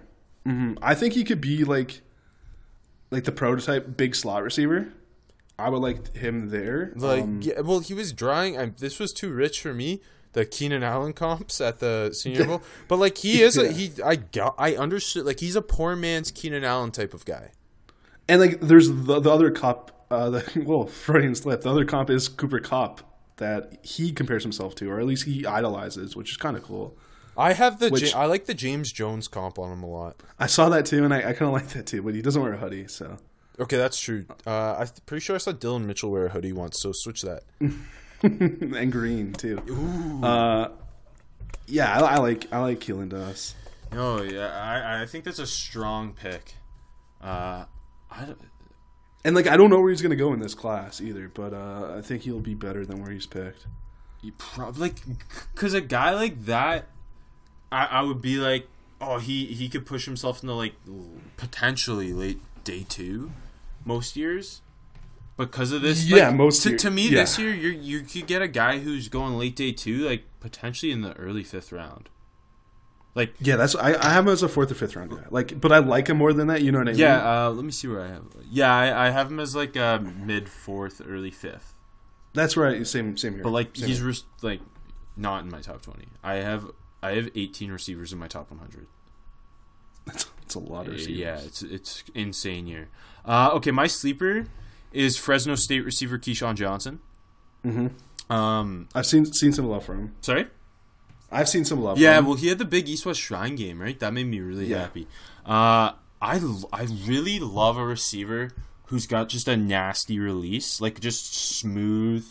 Mm-hmm. I think he could be like, like the prototype big slot receiver. I would like him there. Like, Um, yeah, well, he was drawing. I, this was too rich for me. The Keenan Allen comps at the Senior Bowl, but like he is, a, he I got, I understood. Like he's a poor man's Keenan Allen type of guy. and like there's the, the other cop. Uh, the well, Freudian slip. The other comp is Cooper Kupp that he compares himself to, or at least he idolizes, which is kind of could I have the, Which- Ja- I like the James Jones comp on him a lot. I saw that too, and I, I kind of like that too. But he doesn't wear a hoodie, so Okay, that's true. Uh, I'm pretty sure I saw Dillon Mitchell wear a hoodie once, so switch that. and green too. Uh, yeah, I, I like I like Keelan Doss. Oh yeah, I I think that's a strong pick. Uh, I don't, And like I don't know where he's gonna go in this class either, but uh, I think he'll be better than where he's picked. you probably like because a guy like that, I I would be like, oh he he could push himself into like potentially late day two, most years. Because of this, Yeah, like, most to, to me yeah. this year, you you could get a guy who's going late day two, like potentially in the early fifth round. Like Yeah, that's I, I have him as a fourth or fifth round guy. Like, but I like him more than that. You know what I mean? Yeah, uh, let me see where I have. Yeah, I, I have him as like uh, mid fourth, early fifth. that's right. Same same here. But like Same he's res- like not in my top twenty. I have I have eighteen receivers in my top one hundred. That's, it's a lot of receivers. Yeah, it's it's insane year. Uh, okay, my sleeper is Fresno State receiver KeeSean Johnson. Mm-hmm. Um, I've seen seen some love from him. sorry. I've seen some love. Yeah, well, he had the big East West Shrine game, right? That made me really Yeah. happy. Uh, I I really love a receiver who's got just a nasty release, like just smooth,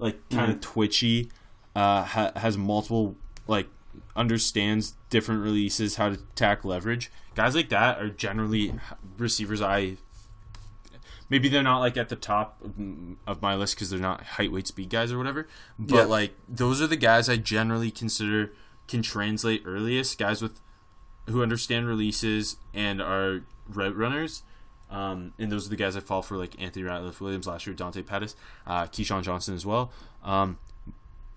like kind of twitchy. Uh, ha- has multiple like understands different releases, how to attack leverage. Guys like that are generally receivers I. Maybe they're not like at the top of my list because they're not height, weight, speed guys or whatever. But Yeah. like those are the guys I generally consider can translate earliest. Guys with who understand releases and are route runners. Um, and those are the guys I fall for, like Anthony Ratliff Williams last year, Dante Pettis, uh, KeeSean Johnson as well. Um,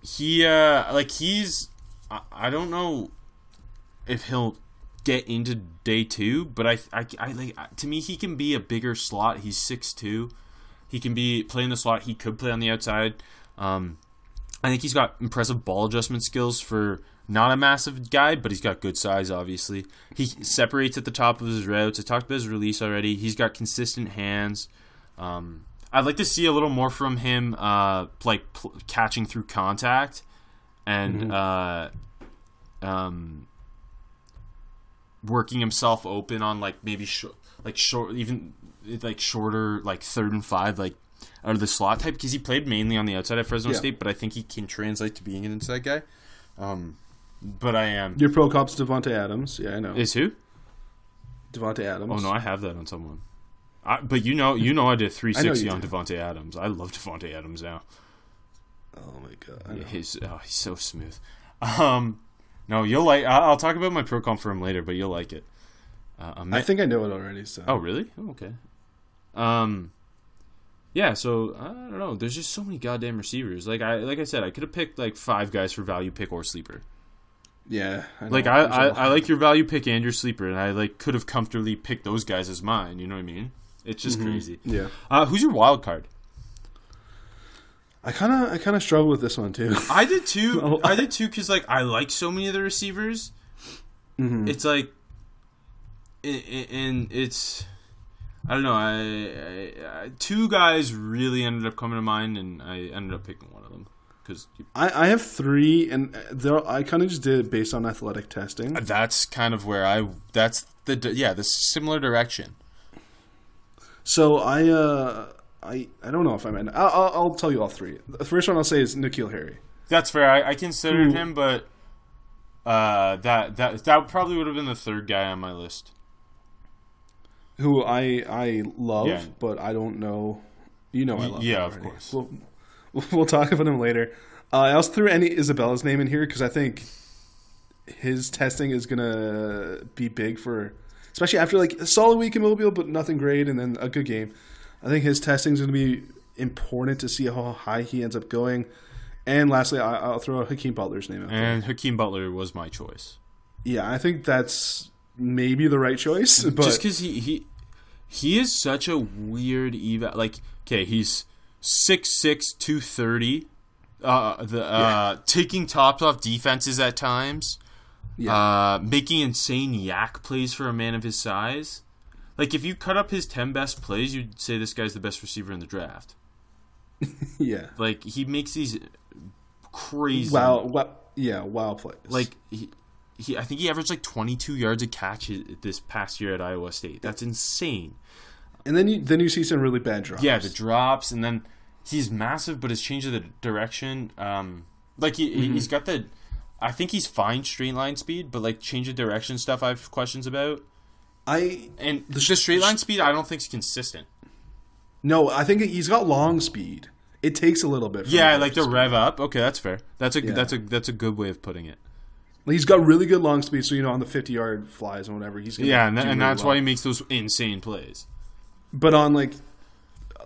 he uh, like he's I, I don't know if he'll get into day two, but I I, I like to me he can be a bigger slot. He's six two. He can be playing the slot. He could play on the outside. Um, I think he's got impressive ball adjustment skills for not a massive guy, but he's got good size. Obviously, he separates at the top of his routes. I talked about his release already. He's got consistent hands. Um, I'd like to see a little more from him, uh, like pl- catching through contact, and uh, um, working himself open on like maybe sh- like short, even like shorter, like third and five, like out of the slot type because he played mainly on the outside at Fresno Yeah. State, but I think he can translate to being an inside guy. Um, but I am Your pro cop's Davante Adams. Yeah, I know. is who? Davante Adams. Oh no, I have that on someone. I, but you know, you know, I did three sixty on. Davante Adams. I love Davante Adams now. Oh my god. Know. He's oh, he's so smooth. Um, no, you'll like. I- I'll talk about my pro comp for him later, but you'll like it. Uh, I think I know it already. So Oh, really? Oh, okay. Um, yeah. So I don't know. There's just so many goddamn receivers. Like I, like I said, I could have picked like five guys for value pick or sleeper. yeah, I. Like I, I. I like your value pick and your sleeper, and I like could have comfortably picked those guys as mine. You know what I mean? It's just crazy. Yeah, Uh, who's your wild card? I kind of I kind of struggle with this one too. I did too. Oh. I did too because like I like so many of the receivers. Mm-hmm. It's like, and it's, I don't know. I, I, I two guys really ended up coming to mind, and I ended up picking one of them because I, I have three, and I kind of just did it based on athletic testing. that's kind of where I. That's the yeah the similar direction. So I uh I I don't know if I'm in. I'll, I'll, I'll tell you all three. The first one I'll say is N'Keal Harry. That's fair. I, I considered Who- him, but uh, that that that probably would have been the third guy on my list. who I I love, Yeah. but I don't know. You know I love. yeah, of course. We'll, we'll talk about him later. Uh, I also threw Andy Isabella's name in here because I think his testing is gonna be big for, especially after like a solid week in Mobile, but nothing great, and then a good game. I think his testing is gonna be important to see how high he ends up going. And lastly, I, I'll throw Hakeem Butler's name out. there. And Hakeem Butler was my choice. Yeah, I think that's maybe the right choice, but just because he he he is such a weird eval. Like, okay, he's six six two thirty. Uh, the uh, taking tops off defenses at times. Uh, making insane YAC plays for a man of his size. Like, if you cut up his ten best plays, you'd say this guy's the best receiver in the draft. yeah, Like, he makes these crazy. wow, wow, yeah, wow plays. Like he, he, I think he averaged like 22 yards a catch this past year at Iowa State. That's insane. And then you then you see some really bad drops. Yeah, the drops, and then he's massive, but his change of the direction, um, like he Mm-hmm. he's got the, I think he's fine straight line speed, but like change of direction stuff, I have questions about. I And the, straight line speed, I don't think is consistent. no, I think he's got long speed. It takes a little bit. for Yeah, like to the rev up. Okay, that's fair. That's a Yeah. that's a that's a good way of putting it. He's got really good long speed, so you know on the fifty yard flies and whatever he's gonna Yeah, and, do and that's well. why he makes those insane plays. But on like,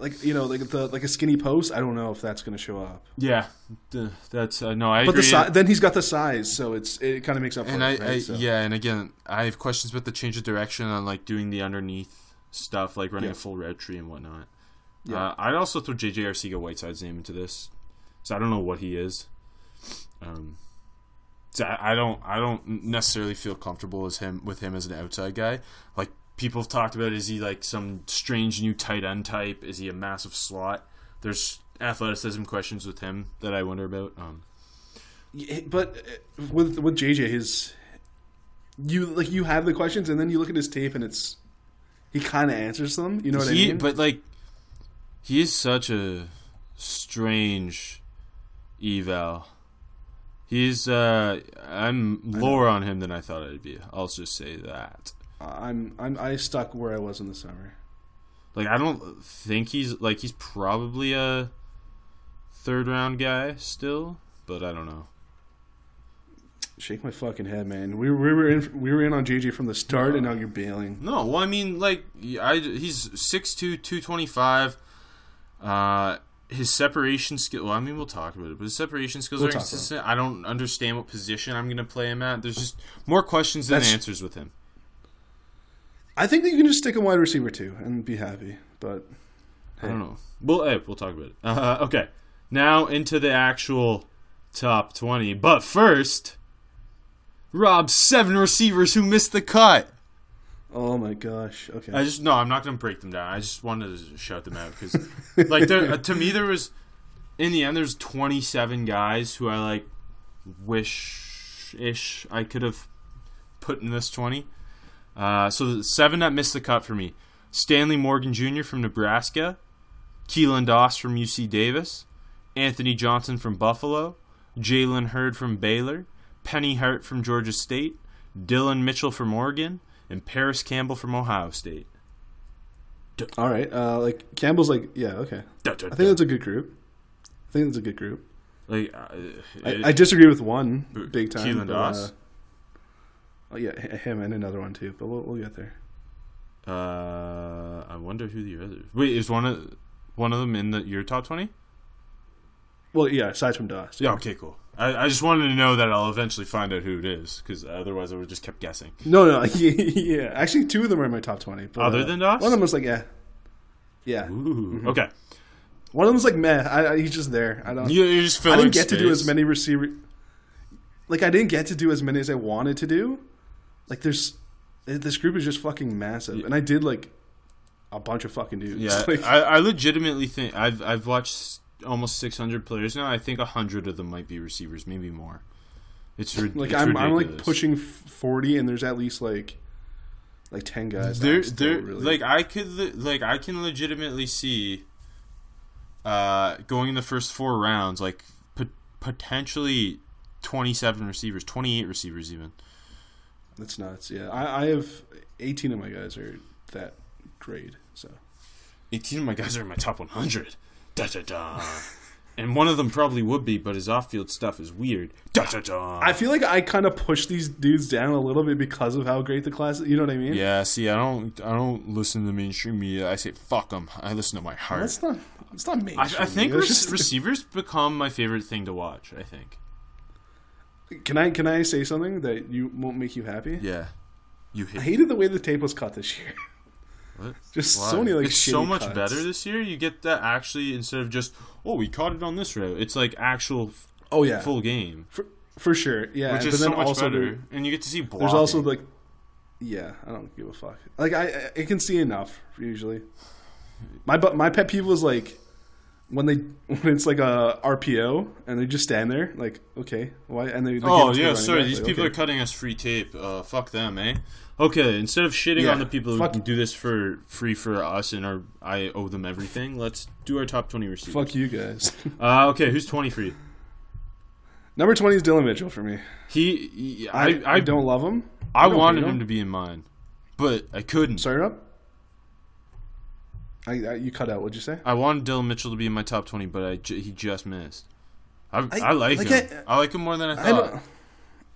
like you know, like the like a skinny post, I don't know if that's gonna show up. Yeah, that's uh, no, I But the agree. si- then he's got the size, so it's it kind of makes up for and it. I, right? I So- yeah, and again, I have questions about the change of direction on like doing the underneath stuff, like running Yeah. a full red tree and whatnot. Yeah. Uh, I'd also throw JJ Arcega Whiteside's name into this, so I don't know what he is. Um, so I, I don't, I don't necessarily feel comfortable as him with him as an outside guy. Like people have talked about, is he like some strange new tight end type? Is he a massive slot? There's athleticism questions with him that I wonder about. Um, but uh, with with JJ, his you like you have the questions, and then you look at his tape, and it's he kind of answers them. You know what he, I mean? But like, he is such a strange eval. He's uh, I'm lower on him than I thought I'd be. I'll just say that. I'm I'm I stuck where I was in the summer. Like, I don't think he's like he's probably a third round guy still, but I don't know. Shake my fucking head, man. We, we were in we were in on JJ from the start, and now you're bailing. No, well, I mean, like, I he's 6'2", 225. Uh, his separation skill. Well, I mean, we'll talk about it, but his separation skills We'll are talk about consistent. I don't understand what position I'm going to play him at. There's just more questions than That's- answers with him. I think that you can just stick a wide receiver too and be happy. But I don't know. Well, hey, we'll talk about it. Uh, okay, now into the actual top twenty. But first, Rob's seven receivers who missed the cut. oh my gosh, okay. I just no, I'm not going to break them down. I just wanted to shout them out because, like, there uh, to me there was, in the end, there's 27 guys who I like, wish ish I could have put in this 20. Uh, so the seven that missed the cut for me: Stanley Morgan Jr. from Nebraska, Keelan Doss from UC Davis, Anthony Johnson from Buffalo, Jalen Hurd from Baylor, Penny Hart from Georgia State, Dillon Mitchell from Oregon, and Parris Campbell from Ohio State. All right, uh, like Campbell's like yeah, okay. I think that's a good group. I think that's a good group. like uh, I, I disagree with one big time. Keelan but, Doss? uh, Oh yeah, him and another one too. But we'll, we'll get there. Uh, I wonder who the other. Wait, is one of one of them in the your top twenty? Well, yeah, aside from Doss. Yeah. Okay. Cool. I, I just wanted to know that I'll eventually find out who it is because otherwise I would have just kept guessing. No, no, yeah. Actually, two of them are in my top twenty. But, Other uh, than Doss? one of them was like, yeah, yeah. Ooh. Okay. One of them was like, meh. I, I, he's just there. I don't. You, you're just filling. I didn't get to do as many receiver. Like I didn't get to do as many as I wanted to do. Like there's, this group is just fucking massive, and I did like a bunch of fucking dudes. Yeah, Like, I, I legitimately think I've I've watched almost 600 players now. I think hundred of them might be receivers, maybe more. It's rid- like it's I'm, I'm like pushing forty, and there's at least like, like ten guys. that There, there, really- like I could, like I can legitimately see, uh, going in the first four rounds, like pot- potentially 27 receivers, 28 receivers, even. That's nuts. Yeah, I, I have 18 of my guys are that grade. So 18 of my guys are in my top 100. Da da da. And one of them probably would be, but his off-field stuff is weird. Da da da. I feel like I kind of push these dudes down a little bit because of how great the class. is. You know what I mean? Yeah, see, I don't, I don't listen to mainstream media. I say fuck them. I listen to my heart. That's not. It's not me. I, I think just, receivers become my favorite thing to watch. I think. Can I can I say something that you won't make you happy? Yeah, you hate I hate. hated the way the tape was cut this year. What? Just Why? so many like it's so much cuts. better this year. You get that actually instead of just oh we caught it on this route. It's like actual Oh yeah, full game, for, for sure. Yeah, which but is so much also better. and you get to see blocking. there's also like, yeah, I don't give a fuck. Like I I can see enough usually. My bu- my pet peeve was like when they when it's like a RPO and they just stand there like okay why and they, they oh yeah, sorry. These like, people okay. are cutting us free tape. Uh, fuck them, eh? Okay, instead of shitting Yeah, on the people who can do this for free for us and our I owe them everything. Let's do our top twenty receivers. fuck you guys. Uh, okay, who's twenty for you? Number twenty is Dillon Mitchell for me. He, he- I, I, I, I don't love him. I don't wanted hate him to be in mine, but I couldn't. sorry up. I, I you cut out. What'd you say? I wanted Dillon Mitchell to be in my top twenty, but I ju- he just missed. I, I, like, like him. I- like him more than I thought.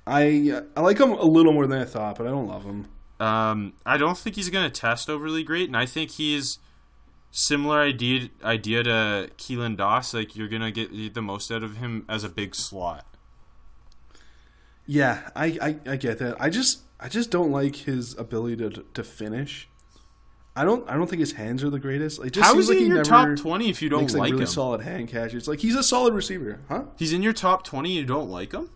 I I like him a little more than I thought, but I don't love him. Um, I don't think he's going to test overly great, and I think he's similar idea idea to Keelan Doss. Like you're gonna get the most out of him as a big slot. Yeah, I, I, I get that. I just I just don't like his ability to to finish. I don't I don't think his hands are the greatest. Like, just How is he in your top twenty if you don't makes like, like really him? solid hand catches. Like he's a solid receiver, huh? He's in your top twenty. You don't like him?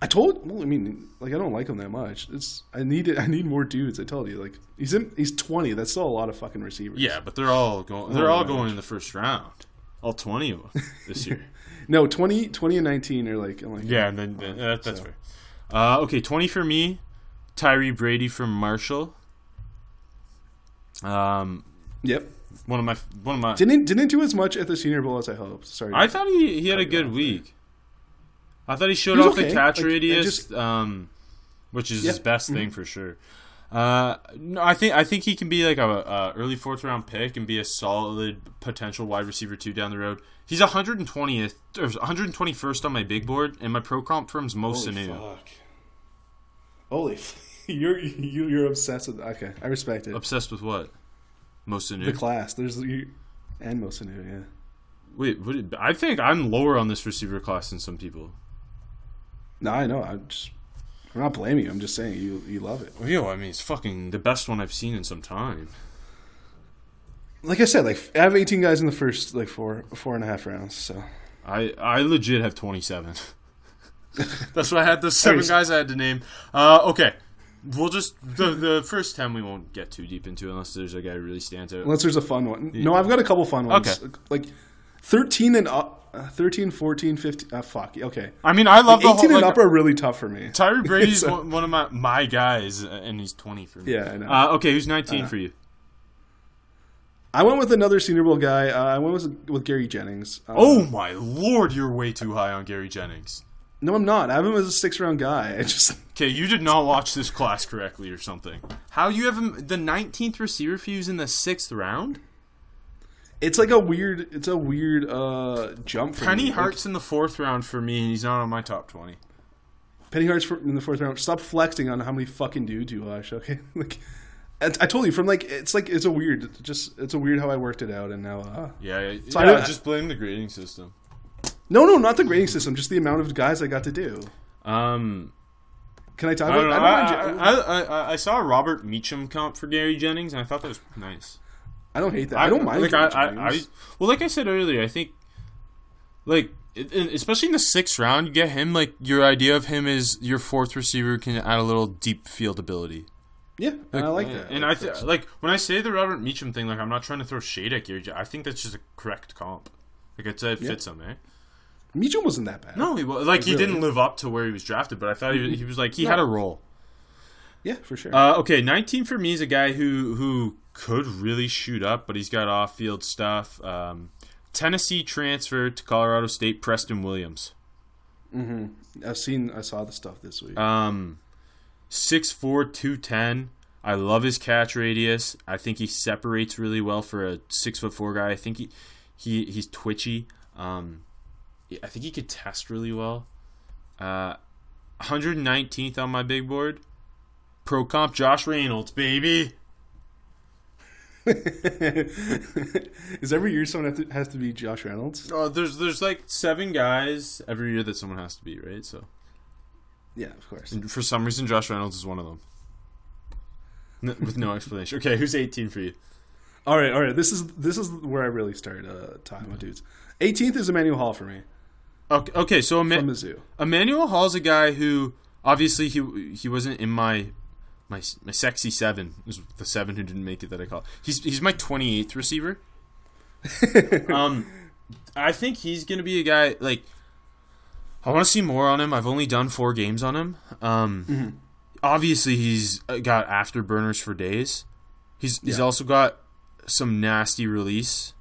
I told. Well, I mean, like I don't like him that much. It's I need it. I need more dudes. I told you. Like he's in. He's twenty. That's still a lot of fucking receivers. Yeah, but they're all going. They're Oh, all going in the first round. All twenty of them this year. No, 20, 20 and nineteen are like. I'm like. Yeah, and then then- uh, that's So- fair. Uh, okay, twenty for me. Tyre Brady from Marshall. Um, Yep. one of my one of my. Didn't didn't do as much at the Senior Bowl as I hoped. Sorry. I thought he he had a good off there. week. I thought he showed He off the catch Like, radius, just- um, which is Yeah. his best thing for sure. Uh, no, I think I think he can be like a, a early fourth round pick and be a solid potential wide receiver two down the road. He's 120th or 121st on my big board, and my pro comp firm's Mo Holy Sanu. fuck. Holy, f- you're you, you're obsessed with. Okay, I respect it. Obsessed with what? Mo Sanu. The class. There's you, and Mo Sanu. Yeah. Wait, what, I think I'm lower on this receiver class than some people. No, I know. I'm just. I'm not blaming you. I'm just saying you you love it. Well, yo, I mean, it's fucking the best one I've seen in some time. Like I said, like I have 18 guys in the first like four four and a half rounds. So I I legit have 27. That's why I had the seven guys I had to name. Uh, okay, we'll just the the first ten we won't get too deep into unless there's a guy who really stands out. unless there's a fun one. No, I've got a couple fun ones. Okay. Like 13 and up. Uh, 13, 14, 15. Uh, fuck. Okay. I mean, I love the 18 whole. and Like, up are really tough for me. Tyre Brady's So- one, one of my my guys, uh, and he's 20 for me. Yeah, I know. Uh, okay, who's 19 for you? I went with another Senior Bowl guy. Uh, I went with with Gary Jennings. Uh, Oh my lord, you're way too high on Gary Jennings. No, I'm not. I have him as a six round guy. I just Okay, you did not watch this class correctly or something. How you have him the 19th receiver fuse in the sixth round? it's like a weird. It's a weird uh jump for Penny me. Hart's in the fourth round for me, and he's not on my top 20. Penny for, in the fourth round. Stop flexing on how many fucking dudes you watch. Okay, like I, told you from like it's like it's a weird. Just it's a weird how I worked it out, and now. Uh, Yeah, So I yeah, don't- just blame the grading system. No, no, not the grading system. Just the amount of guys I got to do. Um, Can I talk I about? know. I I, don't, mind, I, I, I, I saw a Robert Meacham comp for Gary Jennings, and I thought that was nice. I don't hate that. I, don't mind. Like I, I, I, Jennings. well, like I said earlier, I think, like, it, it- especially in the sixth round, you get him. Like your idea of him is your fourth receiver can add a little deep field ability. yeah, and I like that. And I th- like when I say the Robert Meacham thing, like I'm not trying to throw shade at Gary. I think that's just a correct comp. Like it's it fits him, eh? Meacham wasn't that bad. No, he was like he Really? didn't live up to where he was drafted, but I thought he was, he was like he had a role. Yeah, for sure. Uh, okay, 19 for me is a guy who who could really shoot up, but he's got off field stuff. Um, Tennessee transfer to Colorado State, Preston Williams. Mm-hmm. I've seen. I saw the stuff this week. Um, 6'4", 210. I love his catch radius. I think he separates really well for a six foot four guy. I think he, he he's twitchy. Um, I think he could test really well. Uh, 119th on my big board. Pro comp Josh Reynolds, baby. Is every year someone have to, has to be Josh Reynolds? Oh, there's there's like seven guys every year that someone has to be right. So Yeah, of course. and for some reason, Josh Reynolds is one of them. N- with no explanation. Okay, who's 18 for you? All right, all right. This is this is where I really start uh, talking about dudes. 18th is Emmanuel Hall for me Okay, okay so Emma- from Mizzou. Emmanuel Hall's a guy who obviously he he wasn't in my my my sexy seven. Was the seven who didn't make it that I call. He's he's my 28th receiver. um, I think he's gonna be a guy like. I want to see more on him. I've only done four games on him. Um, obviously he's got afterburners for days. He's he's also got some nasty release.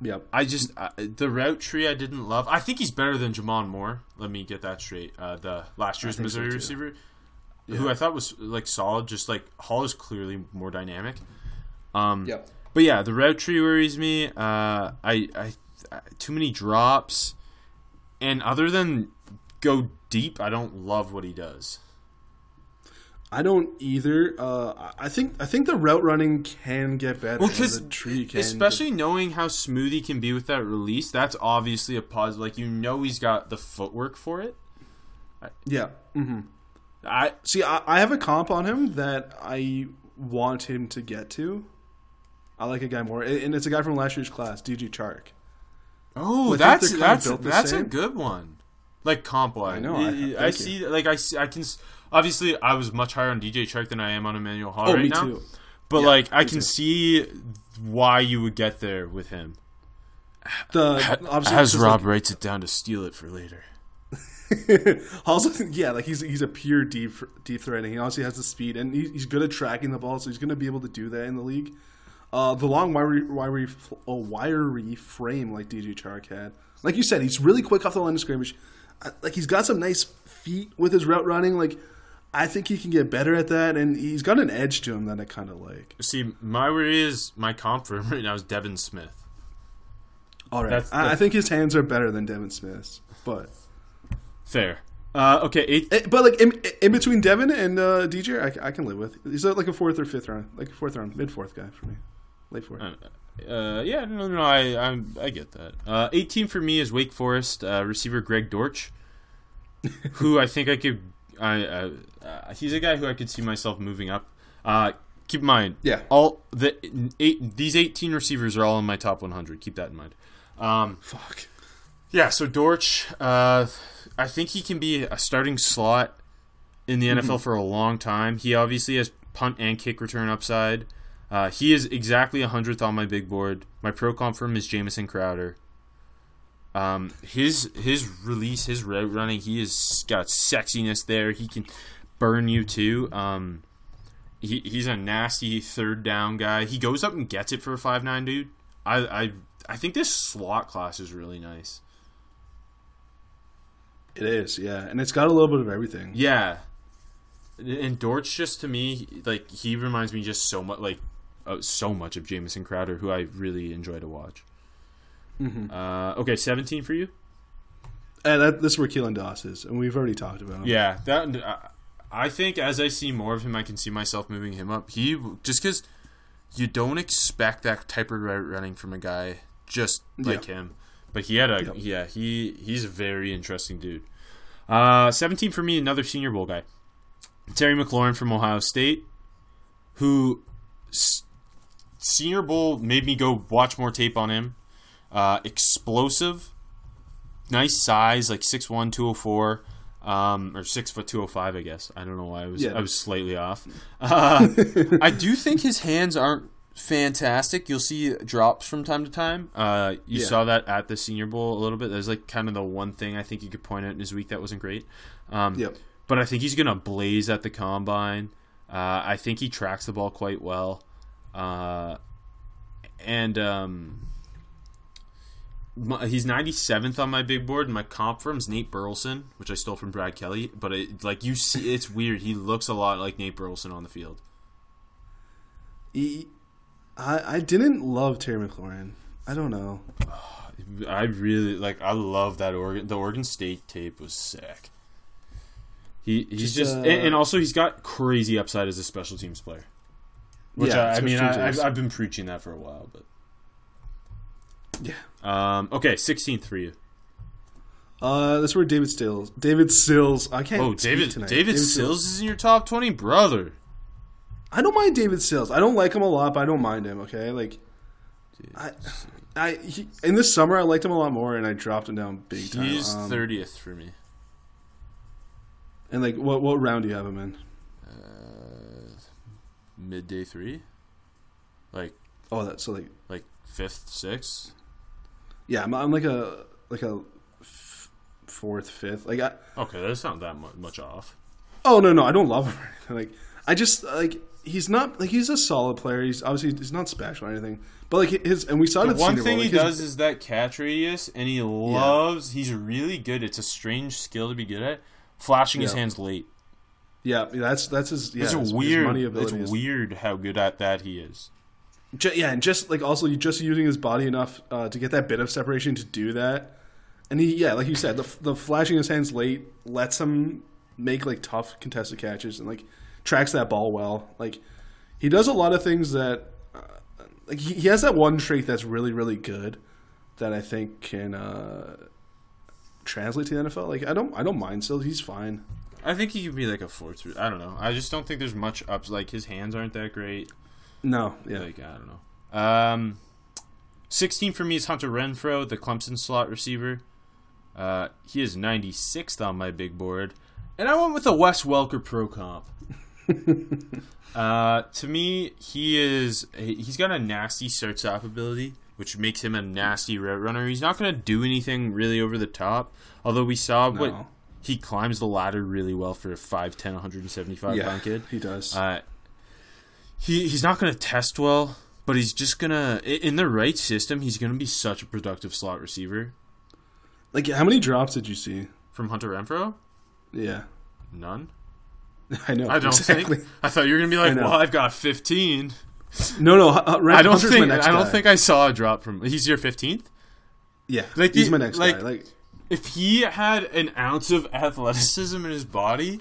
Yep. I just uh, the route tree I didn't love. I think he's better than J'Mon Moore. Let me get that straight. Uh, the last year's so, Missouri too. receiver, who I thought was like solid. Just like Hall is clearly more dynamic. Um, Yep. But yeah, the route tree worries me. Uh, I, I, I too many drops, and other than go deep, I don't love what he does. I don't either. Uh, I think I think the route running can get better. Well, because the tree can especially knowing how smooth he can be with that release, that's obviously a positive. Like you know, he's got the footwork for it. yeah. hmm I See, I, I have a comp on him that I want him to get to. I like a guy more, and it's a guy from last year's class, DJ Chark. Oh, think that's that's that's a good one. Like comp wise, I know, I- I, I see. Like I see, I can. Obviously, I was much higher on DJ Chark than I am on Emmanuel Hall Oh, right me now. too. But Yeah, like, I can too. see why you would get there with him. The obviously As Rob writes it down to steal it for later. Also, yeah, like he's he's a pure deep deep threading. He obviously has the speed, and he, he's good at tracking the ball, so he's going to be able to do that in the league. Uh, the long wiry, wiry, oh, wiry frame like DJ Chark had, like you said, he's really quick off the line of scrimmage. Uh, Like he's got some nice feet with his route running. Like I think he can get better at that, and he's got an edge to him that I kind of like. See, my worry is my comp for him right now is Devin Smith. All right, That's- I, I think his hands are better than Devin Smith's, but Fair. Uh, okay, eight. but like in, in between Devin and uh, DJ, I, I can live with. He's like a fourth or fifth round, like a fourth round, mid fourth guy for me, late fourth. Uh, yeah, no, no, I, I'm, I get that. Uh, 18 for me is Wake Forest uh, receiver Greg Dortch, who I think I could. I, uh, uh, he's a guy who I could see myself moving up. Uh, keep in mind, Yeah. all the eight, these 18 receivers are all in my top 100. Keep that in mind. Um, Fuck. yeah, so Dortch, uh, I think he can be a starting slot in the NFL for a long time. He obviously has punt and kick return upside. Uh, he is exactly a hundredth on my big board. My pro him is Jamison Crowder. Um, his his release, his route running, he has got sexiness there. He can burn you too. Um, he, he's a nasty third down guy. He goes up and gets it for a five nine dude. I I I think this slot class is really nice. It is, yeah, and it's got a little bit of everything. Yeah, and Dortch just to me like he reminds me just so much like uh, so much of Jamison Crowder, who I really enjoy to watch. Uh, okay, seventeen for you. And that, this is where Keelan Doss is, and we've already talked about him. Yeah, that I- I think as I see more of him, I can see myself moving him up. He just because you don't expect that type of running from a guy just like Yeah. him, but he had a Yep. yeah he he's a very interesting dude. Uh, seventeen for me, another Senior Bowl guy, Terry McLaurin from Ohio State, who s- Senior Bowl made me go watch more tape on him. Uh, explosive, nice size, like 6'1", 204, um, or six foot two hundred five. I guess I don't know why I was Yeah. I was slightly off. Uh, I do think his hands aren't fantastic. You'll see drops from time to time. Uh, you Yeah. saw that at the Senior Bowl a little bit. That's like kind of the one thing I think you could point out in his week that wasn't great. Um, Yep. but I think he's gonna blaze at the combine. Uh, I think he tracks the ball quite well, uh, and um, my, he's 97th on my big board. And my comp for him's Nate Burleson, which I stole from Brad Kelly. But it, like you see, it's weird. He looks a lot like Nate Burleson on the field. He, I I didn't love Terry McLaurin. I don't know. I really like. I love that Oregon. The Oregon State tape was sick. He he's Just, just, uh, and, and also he's got crazy upside as a special teams player. Which Yeah, I, I mean, I, I've, I've been preaching that for a while, but Yeah. Um, okay, sixteenth for you. Uh, that's where David Stills. David Sills. I can't. Oh, David. David Sills is in your top twenty, brother. I don't mind David Sills. I don't like him a lot, but I don't mind him. Okay, like I, I he, in this summer I liked him a lot more, and I dropped him down big time. He's Um, thirtieth for me. And like, what what round do you have him in? Midday three, like Oh, that's so like like fifth, sixth. Yeah, I'm, I'm like a like a f- fourth, fifth. Like I, Okay, that's not that mu- much off. oh no no, I don't love him. Like I just like he's not like he's a solid player. He's obviously he's not special or anything, but like his and we saw it The at one thing Bowl, he his- does is that catch radius, and he loves. He's really good. It's a strange skill to be good at. Flashing his hands late. Yeah, that's that's his. Yeah, It's his- his weird. money It's is- weird how good at that he is. Yeah, and just like also just using his body enough uh, to get that bit of separation to do that, and he yeah, like you said, the the flashing his hands late lets him make like tough contested catches and like tracks that ball well. Like he does a lot of things that uh, like he, he has that one trait that's really really good that I think can uh, translate to the NFL. Like I don't I don't mind still he's fine. I think he could be like a fourth. through- I don't know. I just don't think there's much ups. Like his hands aren't that great. No, yeah, Like I don't know. Um, sixteen for me is Hunter Renfrow, the Clemson slot receiver. Uh, he is ninety sixth on my big board, and I went with a Wes Welker Pro Comp. uh, to me, he is he's got a nasty start stop ability, which makes him a nasty route runner. He's not going to do anything really over the top. Although we saw what No. he climbs the ladder really well for a 5'10", 175 yeah, pound kid. he does. Uh, he he's not going to test well, but he's just gonna in the right system. He's going to be such a productive slot receiver. like how many drops did you see? From Hunter Renfrow, Yeah, none. I know. I don't exactly. think. I thought you were going to be like, well, I've got fifteen. No, no. Uh, I don't Hunter's think. I don't think I saw a drop from. He's your fifteenth. Yeah, Like, he's he- my next like- guy. Like, If he had an ounce of athleticism in his body,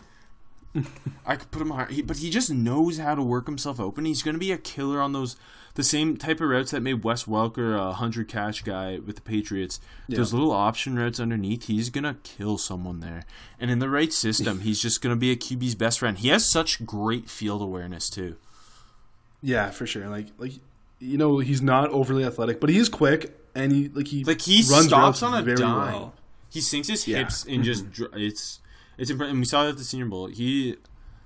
I could put him higher. He, but he just knows how to work himself open. He's going to be a killer on those the same type of routes that made Wes Welker a hundred catch guy with the Patriots. Those little option routes underneath, he's going to kill someone there. And in the right system, he's just going to be a QB's best friend. He has such great field awareness too. yeah, for sure. Like, like you know, he's not overly athletic, but he is quick, and he like he Like he runs stops on a dime. well. He sinks his Yeah. hips and just mm-hmm. it's it's impressive. And we saw that at the Senior Bowl. He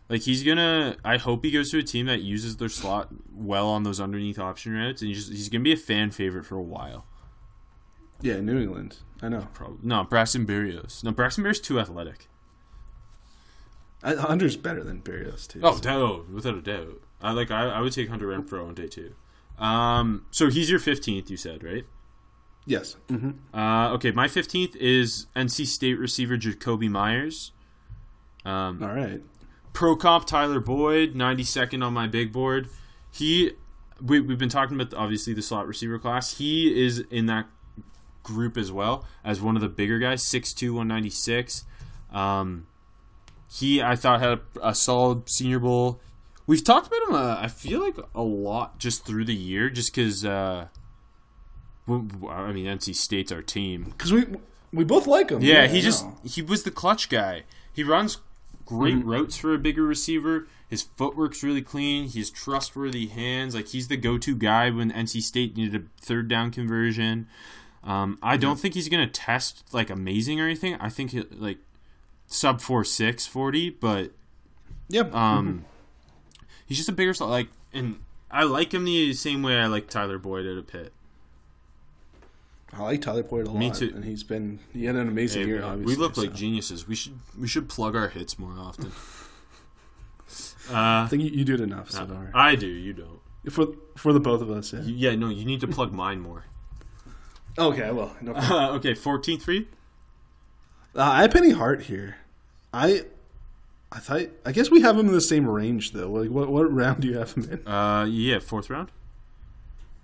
like he's gonna. I hope he goes to a team that uses their slot well on those underneath option routes, and he's just, he's gonna be a fan favorite for a while. Yeah, New England. I know. Probably no Braxton Berrios. No, Braxton Berrios too athletic. I, Hunter's better than Berrios too. Oh, no, without a doubt. I like. I, I would take Hunter Renfrow on day two. Um, so he's your fifteenth. You said right. yes. hmm Uh, okay, my fifteenth is NC State receiver Jakobi Meyers. Um, All right. Pro comp Tyler Boyd, 92nd on my big board. He, we, we've been talking about obviously the slot receiver class. He is in that group as well as one of the bigger guys, 6'2", 196. Um, he, I thought, had a, a solid Senior Bowl. We've talked about him, uh, I feel like, a lot just through the year, just because, uh, I mean, NC State's our team. Because we we both like him. Yeah, he I just know. he was the clutch guy. He runs great Mm-hmm. routes for a bigger receiver. His footwork's really clean. He's trustworthy hands. Like he's the go-to guy when NC State needed a third down conversion. Um, I don't think he's gonna test like amazing or anything. I think he, like sub four six forty, but Yep. um, he's just a bigger slot. Like, and I like him the same way I like Tyler Boyd at a pit. I like Tyler Boyd a lot. Me too. And he's been he had an amazing Hey, year. Obviously, we look like geniuses. We should we should plug our hits more often. I think you, you do it enough. So far. I do. You don't. for for the both of us. Yeah. Yeah, no, you need to plug mine more. Okay. Well, no problem. Uh, okay, 14th for you? Uh, I have Penny Hart here. I I thought I guess we have him in the same range though. Like what what round do you have him in? Uh, yeah, fourth round.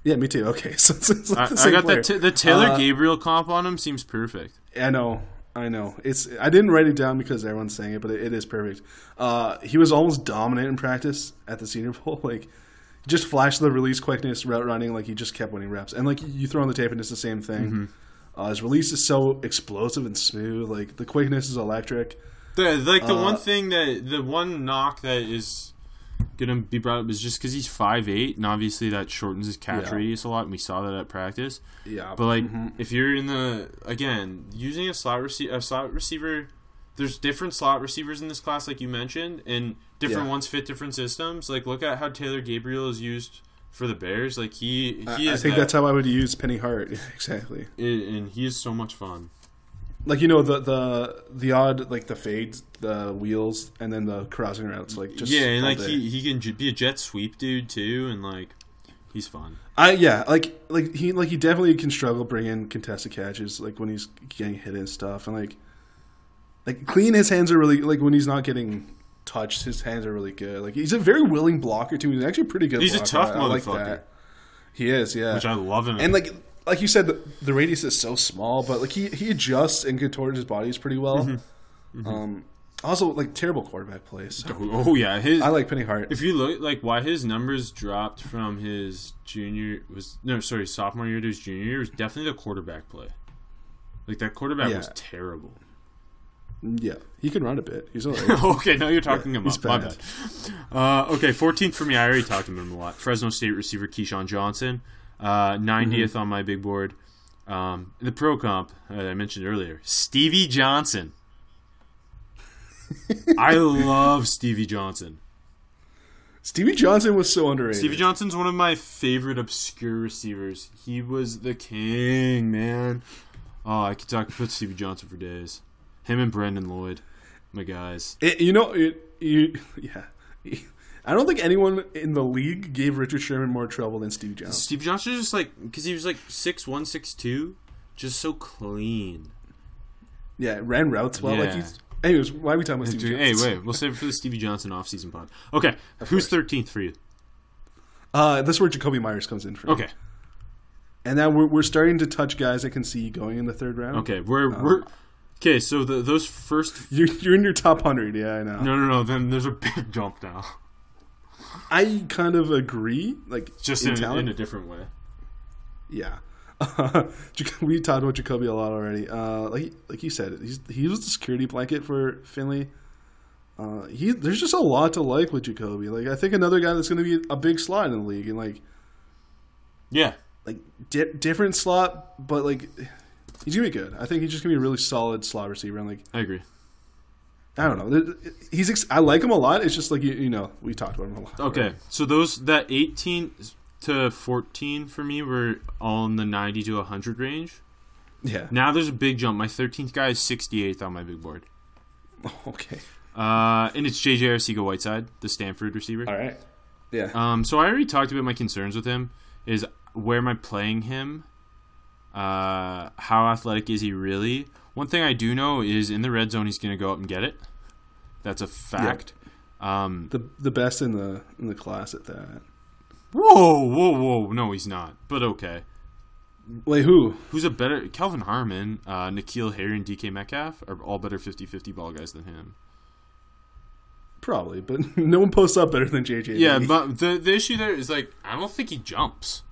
Yeah, me too. Okay, so it's I, the I got player. the the Taylor Uh, Gabriel comp on him seems perfect. I know, I know. It's I didn't write it down because everyone's saying it, but it, it is perfect. Uh, he was almost dominant in practice at the Senior Bowl. Like, just flashed the release quickness, route running. Like he just kept winning reps. And like you throw on the tape, and it's the same thing. Mm-hmm. Uh, his release is so explosive and smooth. Like the quickness is electric. The like the Uh, one thing that the one knock that is gonna be brought up is just because he's five eight, and obviously that shortens his catch Yeah. radius a lot, and we saw that at practice. Yeah, But like, Mhm. if you're in the again using a slot receiver, a slot receiver, there's different slot receivers in this class, like you mentioned, and different Yeah. ones fit different systems. Like, look at how Taylor Gabriel is used for the Bears. Like he he I, I think that- that's how I would use Penny Hart. exactly. it- and he is so much fun. Like you know the the the odd like the fades, the wheels, and then the crossing routes. Like just yeah, and like day. he he can be a jet sweep dude too, and like he's fun. I yeah, like like he like he definitely can struggle bringing contested catches like when he's getting hit and stuff and like like clean his hands are really like when he's not getting touched his hands are really good like he's a very willing blocker too he's actually pretty good He's a tough I, I like motherfucker. that he is yeah Which I love him. and like like you said the, the radius is so small but like he he adjusts and contorts his bodies pretty well Mm-hmm. um also like terrible quarterback plays so oh yeah, his I like Penny Hart If you look like why his numbers dropped from his junior was no sorry sophomore year to his junior year was definitely the quarterback play. Like that quarterback Yeah. was terrible. yeah he can run a bit he's alright okay, now you're talking him he's up. My bad. bad. Uh, okay, 14th for me. I already talked about him a lot. Fresno State receiver KeeSean Johnson, uh, 90th Mm-hmm. on my big board. Um, the pro comp uh, I mentioned earlier, Stevie Johnson. I love Stevie Johnson. Stevie Johnson was so underrated Stevie Johnson's one of my favorite obscure receivers. He was the king, man. Oh, I could talk about Stevie Johnson for days. Him and Brandon Lloyd, my guys. It, you know, it, you, yeah. I don't think anyone in the league gave Richard Sherman more trouble than Steve Johnson. Steve Johnson is just like because he was like six one, six two, just so clean. Yeah, ran routes well. Like he's. Anyways, why are we talking about Steve Johnson? Hey, wait, we'll save it for the Stevie Johnson offseason pod. Okay, who's thirteenth for you? Uh, this is where Jakobi Meyers comes in for me. Okay, and now we're we're starting to touch guys I can see going in the third round. okay, we're Um, we're okay. So the, those first, you're you're in your top hundred. Yeah, I know. no, no, no. Then there's a big jump now, I kind of agree. Like just in in, in a different way. Yeah. We talked about Jakobi a lot already. Uh, like like you said, he's he was the security blanket for Finley. Uh, he there's just a lot to like with Jakobi. Like I think another guy that's going to be a big slot in the league and like Yeah, like di- different slot, but like he's gonna be good. I think he's just gonna be a really solid slot receiver. And like I agree. I don't know, he's ex- I like him a lot. It's just like you, you know we talked about him a lot. Okay, so those that 18 to 14 for me were all in the 90 to 100 range. Yeah. Now there's a big jump. My 13th guy is 68th on my big board. Okay. Uh, and it's JJ Arcega Whiteside, the Stanford receiver. All right. Yeah. Um, so I already talked about my concerns with him. Is where am I playing him? Uh, how athletic is he really? One thing I do know is in the red zone he's going to go up and get it. That's a fact. Um, the the best in the in the class at that. whoa, whoa, whoa! No, he's not. But okay. Wait, who? Who's a better Kelvin Harmon, uh, N'Keal Harry, and DK Metcalf are all better 50-50 ball guys than him. Probably, but no one posts up better than JJ. Yeah, but the the issue there is like I don't think he jumps.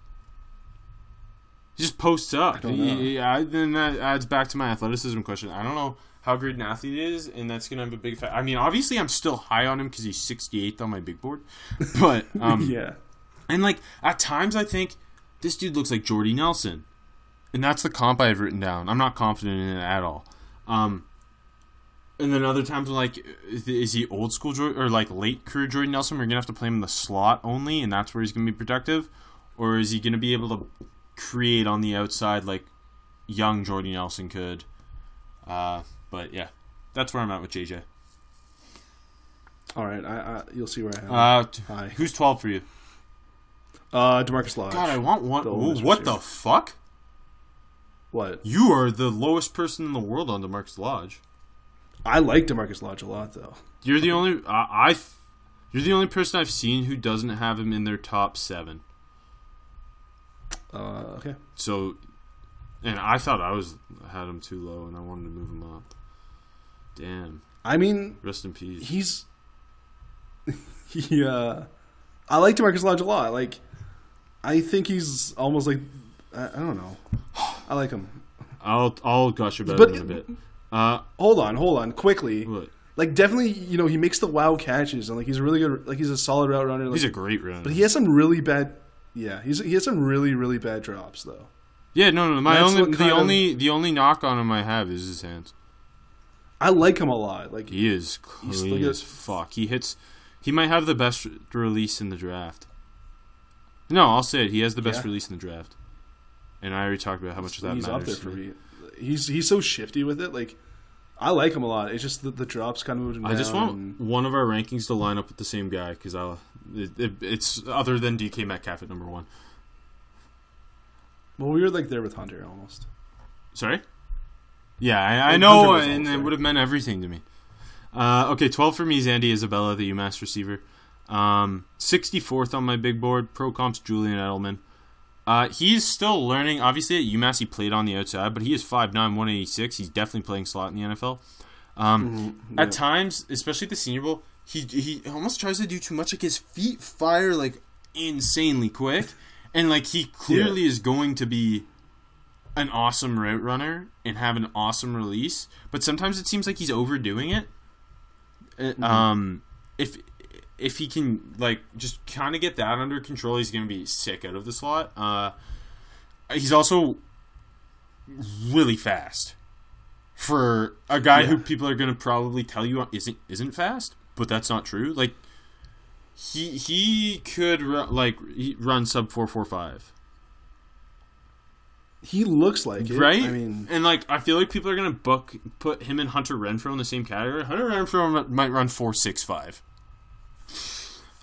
He just posts up. don't He- I- then that adds back to my athleticism question. I don't know how great an athlete is, and that's gonna have a big. Fa- I mean, obviously, I'm still high on him because he's 68th on my big board, but um, yeah. and like at times I think this dude looks like Jordy Nelson, and that's the comp I have written down. I'm not confident in it at all. Um, and then other times I'm like, is, he old school Jordy, or like late career Jordy Nelson? We're gonna have to play him in the slot only, and that's where he's gonna be productive, or is he gonna be able to create on the outside like young Jordy Nelson could? Uh, but yeah, that's where I'm at with JJ. All right, I, I, you'll see where I am. Uh, Hi. who's 12 for you? Uh, Demarcus Lodge. God, I want one. Ooh, what the fuck? what? You are the lowest person in the world on Demarcus Lodge. I like Demarcus Lodge a lot, though. You're the only I. you're the only person I've seen who doesn't have him in their top seven. Uh, okay. So, and I thought I was had him too low, and I wanted to move him up. Damn. I mean, Rest in peace. he's he. Uh, I like Demarcus Lodge a lot. Like, I think he's almost like I, I don't know. I like him. I'll I'll gush about But- him in a bit. Uh, Hold on, hold on, quickly. what? Like, definitely, you know, he makes the wow catches, and like he's a really good, like he's a solid route runner. Like, He's a great runner. but he has some really bad. Yeah, he's he has some really really bad drops though. yeah, no, no. My only the of- only the only knock on him I have is his hands. I like him a lot. Like He is clean like as fuck. He hits. He might have the best release in the draft. No, I'll say it. He has the best Yeah. release in the draft. And I already talked about how much that he's matters. up there for me. He's he's so shifty with it. Like I like him a lot. It's just that the drops kind of moved him I down. just want one of our rankings to line up with the same guy because I'll. It, it, it's other than DK Metcalf at number one. well, we were like there with Hunter almost. Sorry. Yeah, I, I know, and it would have meant everything to me. Uh, okay, twelve for me is Andy Isabella, the UMass receiver. Um, 64th on my big board. Pro comps Julian Edelman. Uh, he's still learning. Obviously, at UMass he played on the outside, but he is 5'9", 186. He's definitely playing slot in the NFL. Um, At times, especially at the Senior Bowl, he he almost tries to do too much. Like his feet fire like insanely quick, and like he clearly is going to be an awesome route runner and have an awesome release, but sometimes it seems like he's overdoing it. Uh, Um, if if he can like just kind of get that under control, he's going to be sick out of the slot. Uh, he's also really fast for a guy who people are going to probably tell you isn't isn't fast, but that's not true. Like he he could ru- like run sub four four five. He looks like it. right? I mean, and like I feel like people are gonna book put him and Hunter Renfrow in the same category. Hunter Renfrow might run four six five,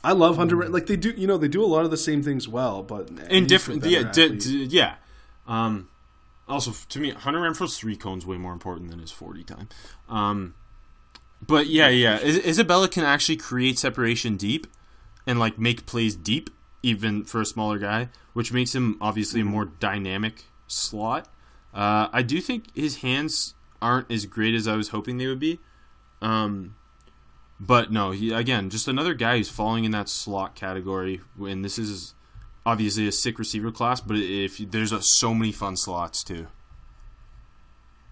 I love Hunter. Like they do, you know, they do a lot of the same things well, but in different yeah d- d- yeah. Um, also to me, Hunter Renfrow's three cones way more important than his forty time. Um, but yeah, yeah, Is- Isabella can actually create separation deep and like make plays deep even for a smaller guy, which makes him obviously a more dynamic slot. Uh, I do think his hands aren't as great as I was hoping they would be. Um, but no, he again just another guy who's falling in that slot category. And this is obviously a sick receiver class, but if there's a, so many fun slots too.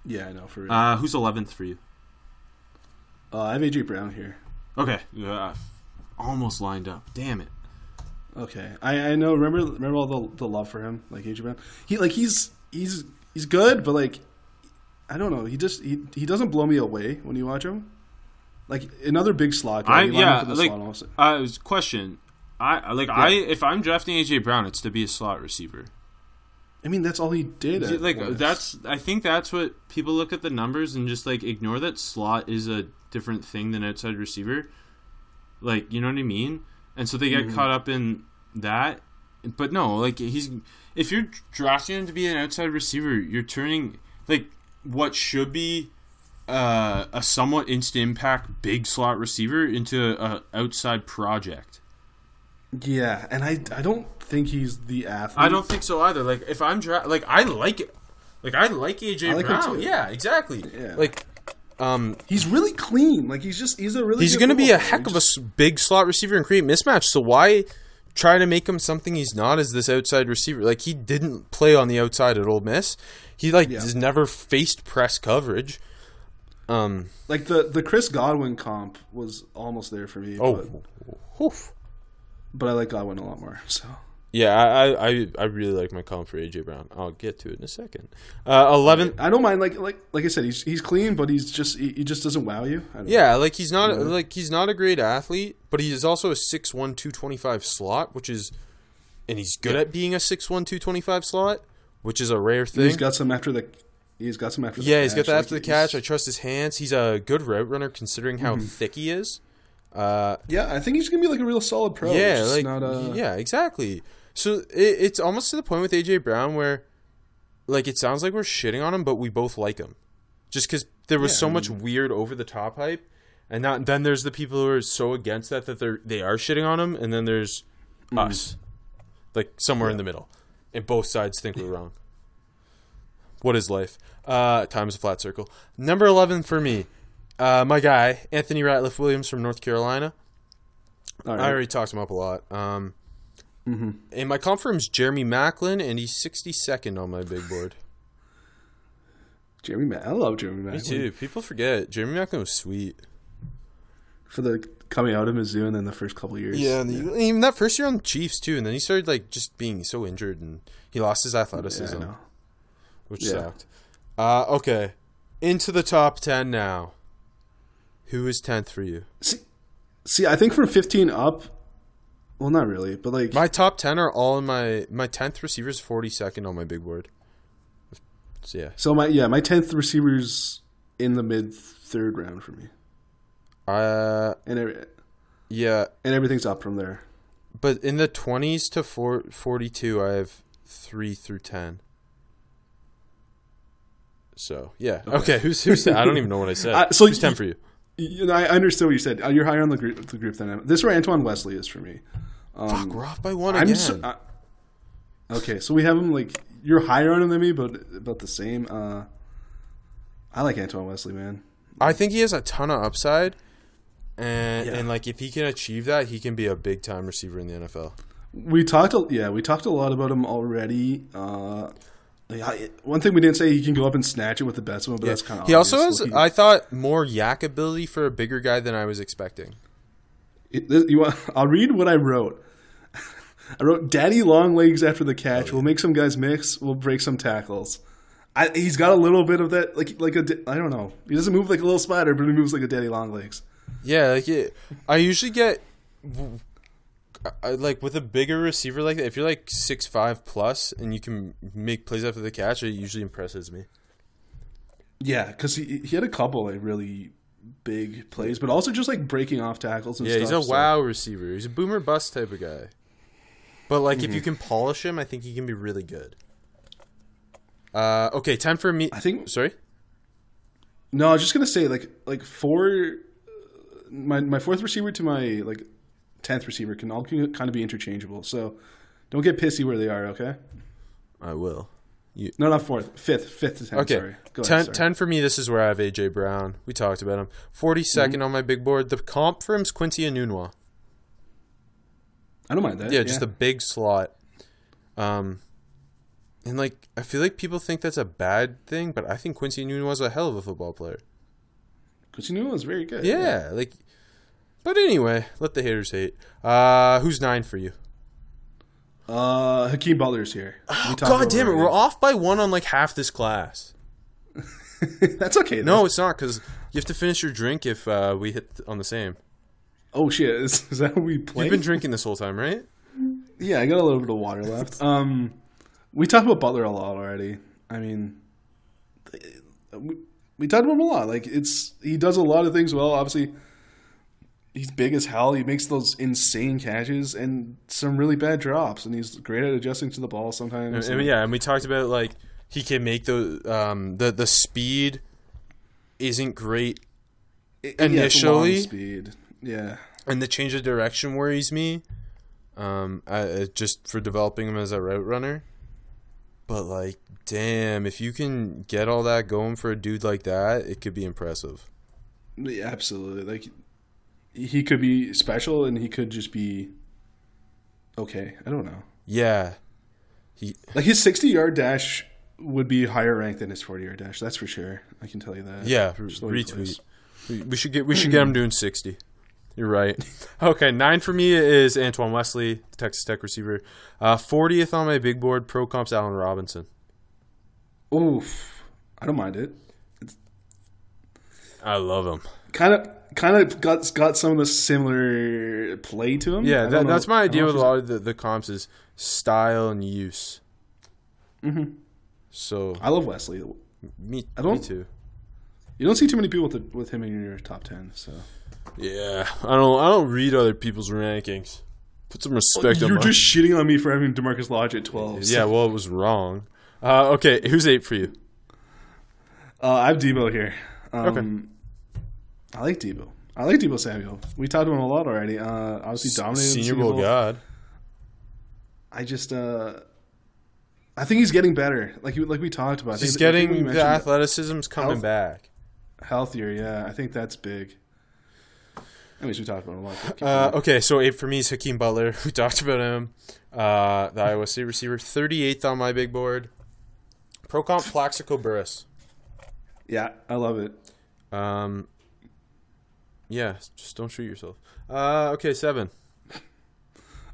yeah, I know for real. Uh, who's eleventh for you? Uh, I have AJ Brown here. Okay, uh, almost lined up. Damn it. Okay, I, I know. Remember, remember all the the love for him, like AJ Brown. He like he's he's he's good, but like I don't know. He just he he doesn't blow me away when you watch him. Like another big slot guy. I yeah up in the like slot almost. uh, question. I like I if I'm drafting AJ Brown, it's to be a slot receiver. I mean, that's all he did. like that's I think that's what people look at the numbers and just like ignore that slot is a different thing than outside receiver. Like you know what I mean? And so they get caught up in that. But no, like he's if you're drafting him to be an outside receiver, you're turning like what should be uh, a somewhat instant impact big slot receiver into a outside project. Yeah, and I I don't think he's the athlete. I don't think so either. Like if I'm dra- like I like it. Like I like AJ I like Brown. Yeah, exactly. Yeah. Like um He's really clean. Like he's just he's a really. He's going to be a heck player. of a big slot receiver and create mismatch. So why try to make him something he's not as this outside receiver? Like he didn't play on the outside at Ole Miss. He like Yeah. has never faced press coverage. Um. like the the Chris Godwin comp was almost there for me. Oh. but, oof. but I like Godwin a lot more. So Yeah, I, I I- really like my comp for AJ Brown. I'll get to it in a second. Uh, Eleven. I don't mind. Like like like I said, he's he's clean, but he's just he, he just doesn't wow you. Yeah, like he's not like he's not a great athlete, but he is also a 6'1", 225 slot, which is, and he's good at being a 6'1", 225 slot, which is a rare thing. he's got some after the. He's got some after. the yeah, he's got catch. that Like, after the catch. I trust his hands. He's a good route runner considering how thick he is. Uh, Yeah, I think he's gonna be like a real solid pro. yeah, like not a, yeah, exactly. So it, it's almost to the point with AJ Brown where, like, it sounds like we're shitting on him, but we both like him, just because there was Yeah, so I much weird over the top hype, and then there's the people who are so against that that they're they are shitting on him, and then there's Mm. us, like somewhere in the middle, and both sides think we're wrong. What is life? Uh, time is a flat circle. Number eleven for me, uh, my guy Anthony Ratliff Williams from North Carolina. All I already talked him up a lot. Um, And my comp firm's Jeremy Maclin, and he's 62nd on my big board. Jeremy Mack. I love Jeremy Mack. Me too. People forget Jeremy Maclin was sweet. For the coming out of Mizzou and then the first couple years. Yeah, and the- even that first year on the Chiefs too, and then he started like just being so injured, and he lost his Yeah, I athleticism, know. which Yeah. sucked. Uh, okay, into the top ten now. Who is tenth for you? See, see, I think from 15 up, well, not really, but like, My top ten are all in my my tenth receiver's forty second on my big board. So yeah, so my yeah, my 10th receivers in the mid third round for me, uh, and every, yeah, and everything's up from there. but in the twenties to four, 42, I have three through ten. So yeah, okay. Who's who's? I don't even know what I said. Uh, so who's ten for you? You know, I understood what you said. Uh, You're higher on the group, the group than I am. This is where Antoine Wesley is for me. Fuck, we're off by one I'm again. so, uh, okay, so we have him like you're higher on him than me, but about the same. Uh, I like Antoine Wesley, man. I think he has a ton of upside, and Yeah. and like if he can achieve that, he can be a big time receiver in the NFL. We talked, a, yeah, we talked a lot about him already. Uh, I- one thing we didn't say, he can go up and snatch it with the best one, but that's kind of. He also has, I thought, more YAC ability for a bigger guy than I was expecting. you want, I'll read what I wrote. I wrote, "Daddy long legs after the catch. Oh, we'll make some guys mix. We'll break some tackles." I, he's got a little bit of that, like like a I don't know. He doesn't move like a little spider, but he moves like a daddy long legs. Yeah, like it, I usually get, I, like with a bigger receiver like that. If you're like six five plus and you can make plays after the catch, it usually impresses me. Yeah, because he he had a couple like really big plays, but also just like breaking off tackles and Yeah, stuff. he's a so- wow receiver. He's a boomer bust type of guy. But like, Mm-hmm. if you can polish him, I think he can be really good. Uh, okay, ten for me. I think Sorry. no. I was just gonna say like like four. My my fourth receiver to my like tenth receiver can all kind of be interchangeable. So don't get pissy where they are. Okay. I will. You... No, not fourth. Fifth. Fifth to tenth. Okay. Sorry. Go 10, ahead. 10 for me, this is where I have AJ Brown. We talked about him. 42nd Mm-hmm. on my big board. The comp for him's Quincy Enunwa. I don't mind that. Yeah, just a big slot. Um, and like, I feel like people think that's a bad thing, but I think Quincy Enunwa's a hell of a football player. knew it was very good. Yeah, like, but anyway, let the haters hate. Uh, who's nine for you? Uh, Hakeem Butler's here. Talked God damn it, we're off by one on like half this class. That's okay. No, it's not because you have to finish your drink if uh, we hit on the same. Oh shit! Is, is that what we play? You've been drinking this whole time, right? Yeah, I got a little bit of water left. Um, we talked about Butler a lot already. I mean, we, we talked about him a lot. Like it's he does a lot of things well. Obviously, he's big as hell. He makes those insane catches and some really bad drops, and he's great at adjusting to the ball sometimes. I mean, yeah, and we talked about like he can make the um the the speed isn't great, It- initially- speed. Yeah, and the change of direction worries me. um, I, just for developing him as a route runner. But like, damn, if you can get all that going for a dude like that, it could be impressive. Yeah, absolutely. Like he could be special, and he could just be okay. I don't know. Yeah, he Like his sixty-yard dash would be higher ranked than his forty-yard dash. That's for sure. I can tell you that. yeah Just the way he retweet. We, should get we should get him doing sixty. You're right. Okay, nine for me is Antoine Wesley, Texas Tech receiver. Uh, 40th on my big board, pro comps Allen Robinson. Oof, I don't mind it. I love him. Kind of, kind of got got some of the similar play to him. Yeah, that, that's my idea with a lot of the, the comps is style and use. Mm-hmm. So I love Wesley. me, I don't- me too. You don't see too many people with, with him in your top ten. So Yeah, I don't. I don't read other people's rankings. Put some respect on you're just shitting on me for having Demarcus Lodge at twelve. so- yeah, well, it was wrong. Uh, okay, who's eight for you? Uh, I have Deebo here. Um, I like Deebo. I like Deebo Samuel. We talked about him a lot already. Uh, obviously dominated Senior Senior Bowl God. I just, uh, I think he's getting better. Like you, like we talked about. I He's think- I think we getting the athleticism's coming health. back. healthier. Yeah, I think that's big. Anyways, we talked about it a lot. Uh, okay, so eight for me is Hakeem Butler. We talked about him. Uh, the Iowa State receiver, 38th on my big board. Pro comp Plaxico Burress. yeah, I love it. Um, yeah, just don't shoot yourself. Uh, okay, seven.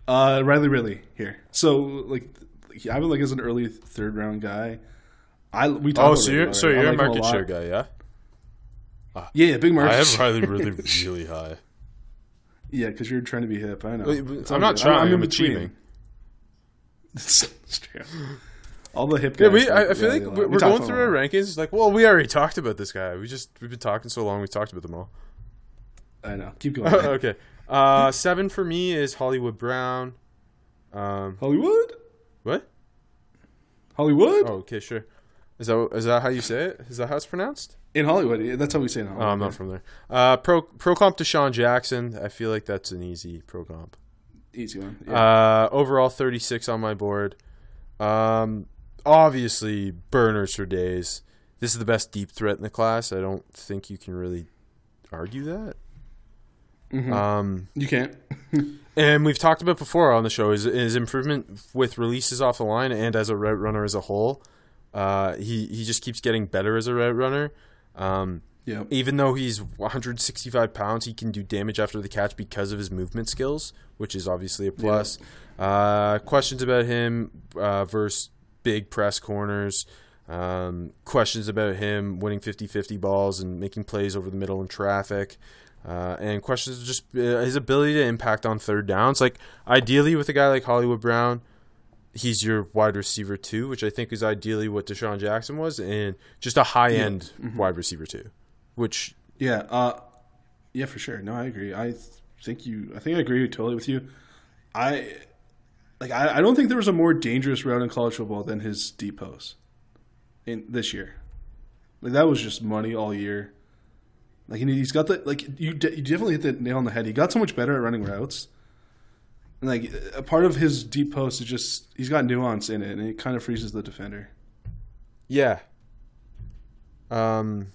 Uh, Riley Ridley here. So like, I would like as an early third round guy. I we talked Oh, so you're so you're a like him market lot. share guy, yeah? Yeah, yeah, big market. I have. Riley really really high. Yeah, because you're trying to be hip. I know. Wait, I'm not good. trying, in I'm between. achieving. True. All the hip guys. Yeah, we. I, I feel yeah, like we're. We we're going through our rankings. It's like, well, we already talked about this guy. We just we've been talking so long. We talked about them all. I know. Keep going. okay. Uh, seven for me is Hollywood Brown. Um, Hollywood. what? Hollywood. Oh, okay, sure. Is that is that how you say it? Is that how it's pronounced? In Hollywood, yeah, that's how we say it. In Oh, I'm not from there. Uh, pro pro comp DeSean Jackson. I feel like that's an easy pro comp. Easy one. Yeah. Uh, overall 36 on my board. Um, obviously burners for days. This is the best deep threat in the class. I don't think you can really argue that. Um, you can't. and we've talked about before on the show is his improvement with releases off the line and as a route runner as a whole. Uh, he he just keeps getting better as a route runner. Um, yeah. even though he's 165 pounds, he can do damage after the catch because of his movement skills, which is obviously a plus. Uh, questions about him uh, versus big press corners. Um, questions about him winning 50 50 balls and making plays over the middle in traffic. Uh, and questions just uh, his ability to impact on third downs. Like, ideally, with a guy like Hollywood Brown, he's your wide receiver too, which I think is ideally what DeSean Jackson was, and just a high end wide receiver too, which Yeah. Uh, yeah, for sure. No, I agree. I think you. I think I agree totally with you. I like. I, I don't think there was a more dangerous route in college football than his deep post in this year. Like that was just money all year. Like and he's got the like you. De- you definitely hit the nail on the head. He got so much better at running routes. And like a part of his deep post is just he's got nuance in it, and it kind of freezes the defender. yeah. Um,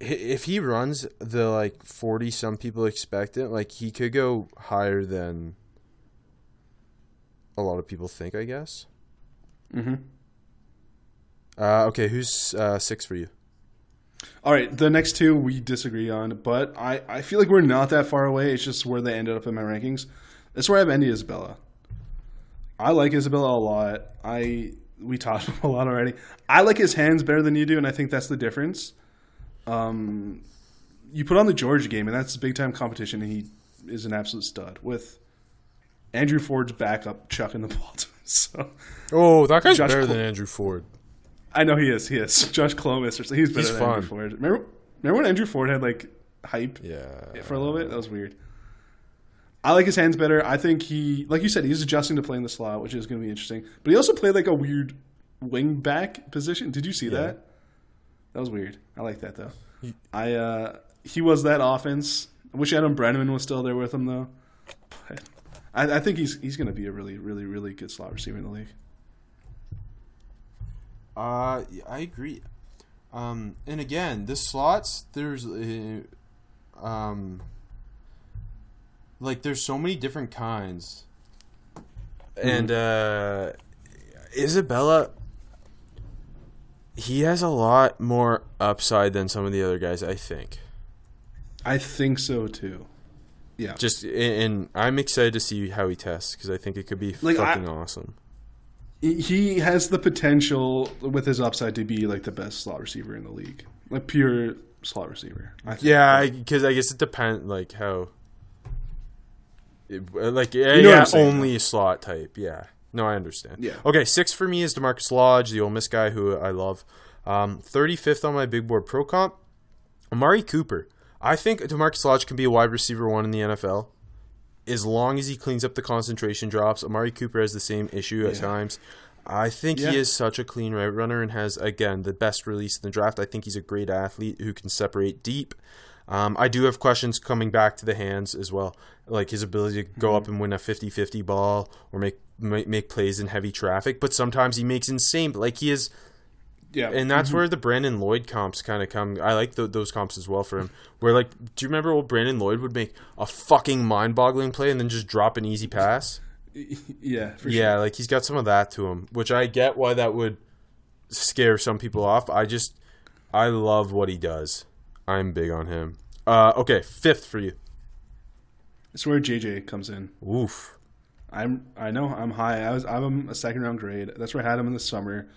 if he runs the like forty, some people expect it. Like he could go higher than a lot of people think. I guess. Mm-hmm. Uh, okay, who's uh, six for you? All right, the next two we disagree on, but I, I feel like we're not that far away. It's just where they ended up in my rankings. That's where I have Andy Isabella. I like Isabella a lot. I we talked a lot already. I like his hands better than you do, and I think that's the difference. Um, you put on the Georgia game, and that's big time competition, and he is an absolute stud with Andrew Ford's backup chucking the ball to him. So Oh, that guy's Josh better Clo- than Andrew Ford. I know he is. He is Josh Clomis. Or so he's better He's than fun. Andrew Ford. Remember, remember when Andrew Ford had like hype Yeah. for a little bit? That was weird. I like his hands better. I think he, like you said, he's adjusting to playing the slot, which is going to be interesting. But he also played like a weird wing back position. Did you see that? That was weird. I like that though. I uh he was that offense. I wish Adam Breneman was still there with him though. But I, I think he's he's going to be a really, really, really good slot receiver in the league. Uh, I agree. Um, and again, the slots there's, uh, um, like there's so many different kinds, and uh, Isabella, he has a lot more upside than some of the other guys. I think. I think so too. Yeah. Just and I'm excited to see how he tests because I think it could be Like, I- fucking awesome. He- he has the potential with his upside to be like the best slot receiver in the league, like pure slot receiver. I think. Yeah, because I, guess it depends, like how, it, like yeah, You know yeah saying, only slot type. Yeah, no, I understand. Yeah. Okay, six for me is Demarcus Lodge, the Ole Miss guy who I love. Um, Thirty fifth on my big board pro comp, Amari Cooper. I think Demarcus Lodge can be a wide receiver one in the NFL. As long as he cleans up the concentration drops, Amari Cooper has the same issue at times. I think Yeah. he is such a clean route runner and has again the best release in the draft. I think he's a great athlete who can separate deep. Um, I do have questions coming back to the hands as well, like his ability to go up and win a 50-50 ball or make, make make plays in heavy traffic. But sometimes he makes insane, like he is yeah, and that's where the Brandon Lloyd comps kind of come. I like th- those comps as well for him. Where like, do you remember old Brandon Lloyd would make a fucking mind-boggling play and then just drop an easy pass? yeah, for yeah, like he's got some of that to him, which I get why that would scare some people off. I just, I love what he does. I'm big on him. Uh, okay, fifth for you. It's where JJ comes in. Oof. I'm I know I'm high. I was I'm a second round grade. That's where I had him in the summer.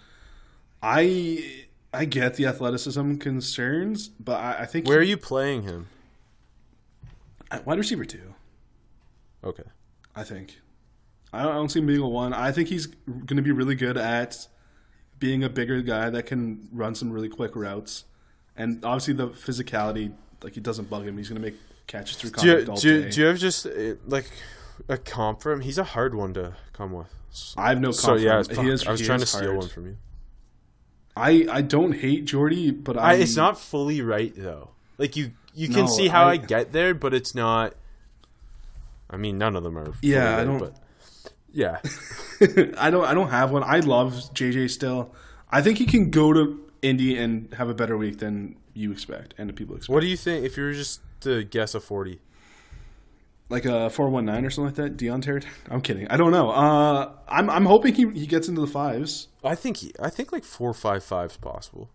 I I get the athleticism concerns, but I, I think Where are you playing him? wide receiver two. Okay. I think I don't, I don't see him being a one. I think he's going to be really good at being a bigger guy that can run some really quick routes, and obviously the physicality like he doesn't bug him. He's going to make catches through Do you, contact all do, you, day. do you have just uh, like a comp for him? He's a hard one to come with. I have no So confidence. yeah, He is- I was he trying to steal hard. one from you. I I don't hate Jordy, but I, I, it's not fully right though. Like you, you can No, see how I, I- get there, but it's not. I mean, none of them are. fully Yeah, I right, don't- But yeah, I don't I don't have one. I love JJ still. I think he can go to Indy and have a better week than you expect and the people expect. what do you think if you were just to guess a forty? Like a four one nine or something like that? Dion Terry? I'm kidding. I don't know. Uh, I'm I'm hoping he he gets into the fives. I think he, I think like four five five is possible.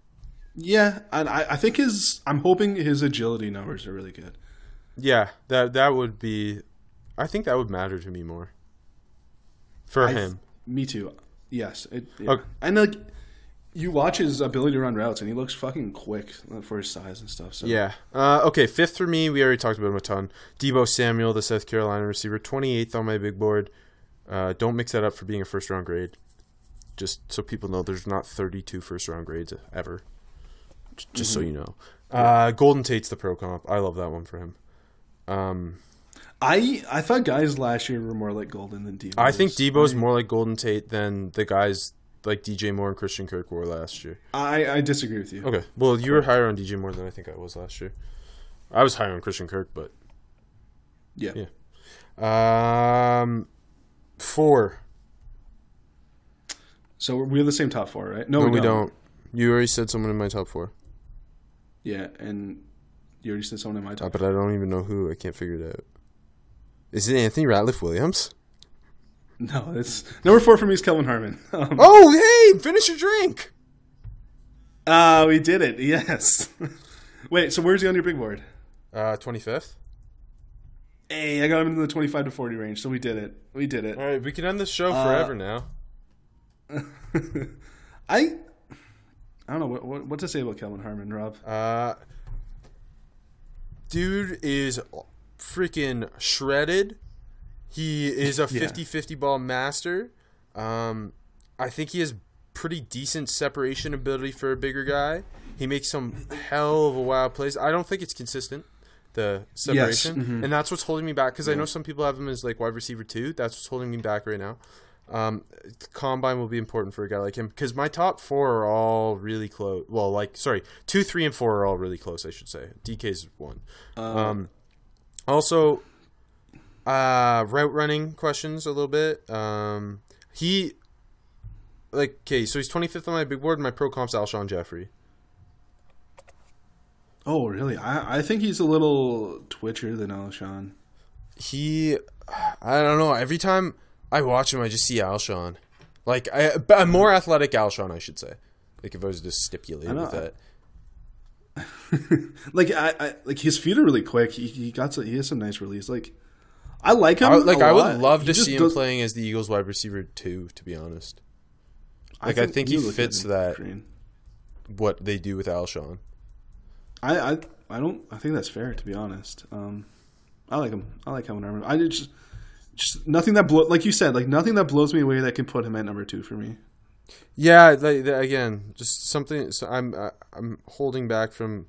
Yeah, and I I think his I'm hoping his agility numbers are really good. Yeah, that that would be. I think that would matter to me more. For I- him, Me too. Yes. It, yeah. Okay. And like you watch his ability to run routes and he looks fucking quick for his size and stuff. So yeah. Uh, okay, fifth for me. We already talked about him a ton. Deebo Samuel, the South Carolina receiver, twenty eighth on my big board. Uh, don't mix that up for being a first round grade. Just so people know, there's not 32 first round grades ever. Just so you know. Uh, Golden Tate's the pro comp. I love that one for him. Um, I I thought guys last year were more like Golden than Deebo. I think. Deebo's more like Golden Tate than the guys like DJ Moore and Christian Kirk were last year. I I disagree with you. Okay, well you were higher on DJ Moore than I think I was last year. I was higher on Christian Kirk, but Yeah. Yeah. um, four. So we have the same top four, right? No, we, don't. You already said someone in my top four, Yeah, and you already said someone in my uh, top. but I don't even know who. I can't figure it out. Is it Anthony Ratliff Williams? No, it's number four for me is Kelvin Harmon. Um, Oh, hey! Finish your drink. Ah, we did it. Yes. Wait, so where's he on your big board? Uh, twenty fifth. Hey, I got him in the twenty-five to forty range, so we did it. We did it. All right, we can end this show Uh, forever now. I I don't know what, what what to say about Kelvin Harmon, Rob. Uh, dude is freaking shredded. He is a 50-50 ball master. Um, I think he has pretty decent separation ability for a bigger guy. He makes some hell of a wild plays. I don't think it's consistent the separation, and that's what's holding me back because I know some people have him as like wide receiver too. That's what's holding me back right now. Um, combine will be important for a guy like him because my top four are all really close. Well, like sorry, two, three, and four are all really close. I should say. DK's one. Um, also, uh, route running questions a little bit. Um, he like okay, so he's 25th on my big board. My pro comp's Alshon Jeffery. Oh, really? I, I think he's a little twitcher than Alshon. He, I don't know. Every time I watch him, I just see Alshon. Like I, a more athletic Alshon, I should say. Like if I was to stipulate with that. like I, I like his feet are really quick. He, he got some, he has some nice release. Like I like him. I, like I I would love He to see him does- playing as the Eagles wide receiver too. To be honest, Like, I think he you look fits that. what they do with Alshon. I, I I don't. I think that's fair. To be honest, um, I like him. I like Kelvin Harmon. I just just nothing that blow like you said like nothing that blows me away that can put him at number two for me. Yeah, like, again, just something. So I'm I'm holding back from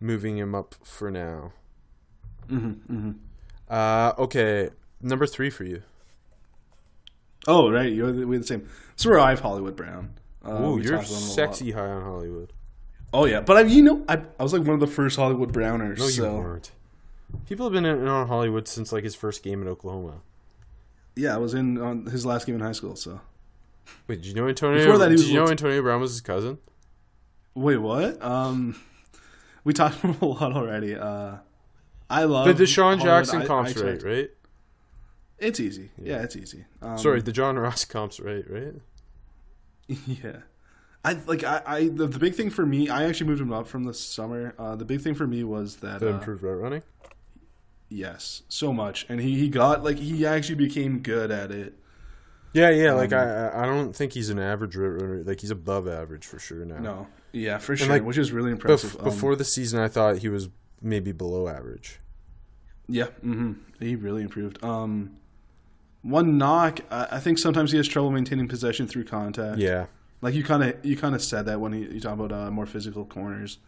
moving him up for now. Mm-hmm, Uh, okay, number three for you. Oh right, you're the, we're the same. So we're I have Hollywood Brown. Uh, Oh, you're talked about him a lot. sexy high on Hollywood. Oh yeah, but I you know I, I was like one of the first Hollywood Browners. No, you so weren't. People have been in on Hollywood since like his first game in Oklahoma. yeah, I was in on his last game in high school. So Wait, did you know Antonio? Before that, he did you know Antonio Brown was his cousin? wait, what? Um, we talked about a lot already. Uh, I love The DeSean Hollywood. Jackson I- comp's I right, checked- right? It's easy. Yeah, it's easy. Um, Sorry, the John Ross comp's right, right? Yeah. I like I, I the, the big thing for me I actually moved him up from the summer. Uh, the big thing for me was that The uh, improved route running. yes, so much, and he, he got like he actually became good at it. Yeah, yeah. Like Um, I, I- I don't think he's an average route runner. Like he's above average for sure now. No, yeah, for sure, like, which is really Bef- impressive. Um, before the season, I thought he was maybe below average. Yeah, hmm he really improved. Um, one knock, I, I think sometimes he has trouble maintaining possession through contact. Yeah, Like you kind of you kind of said that when you, you talk about uh, more physical corners,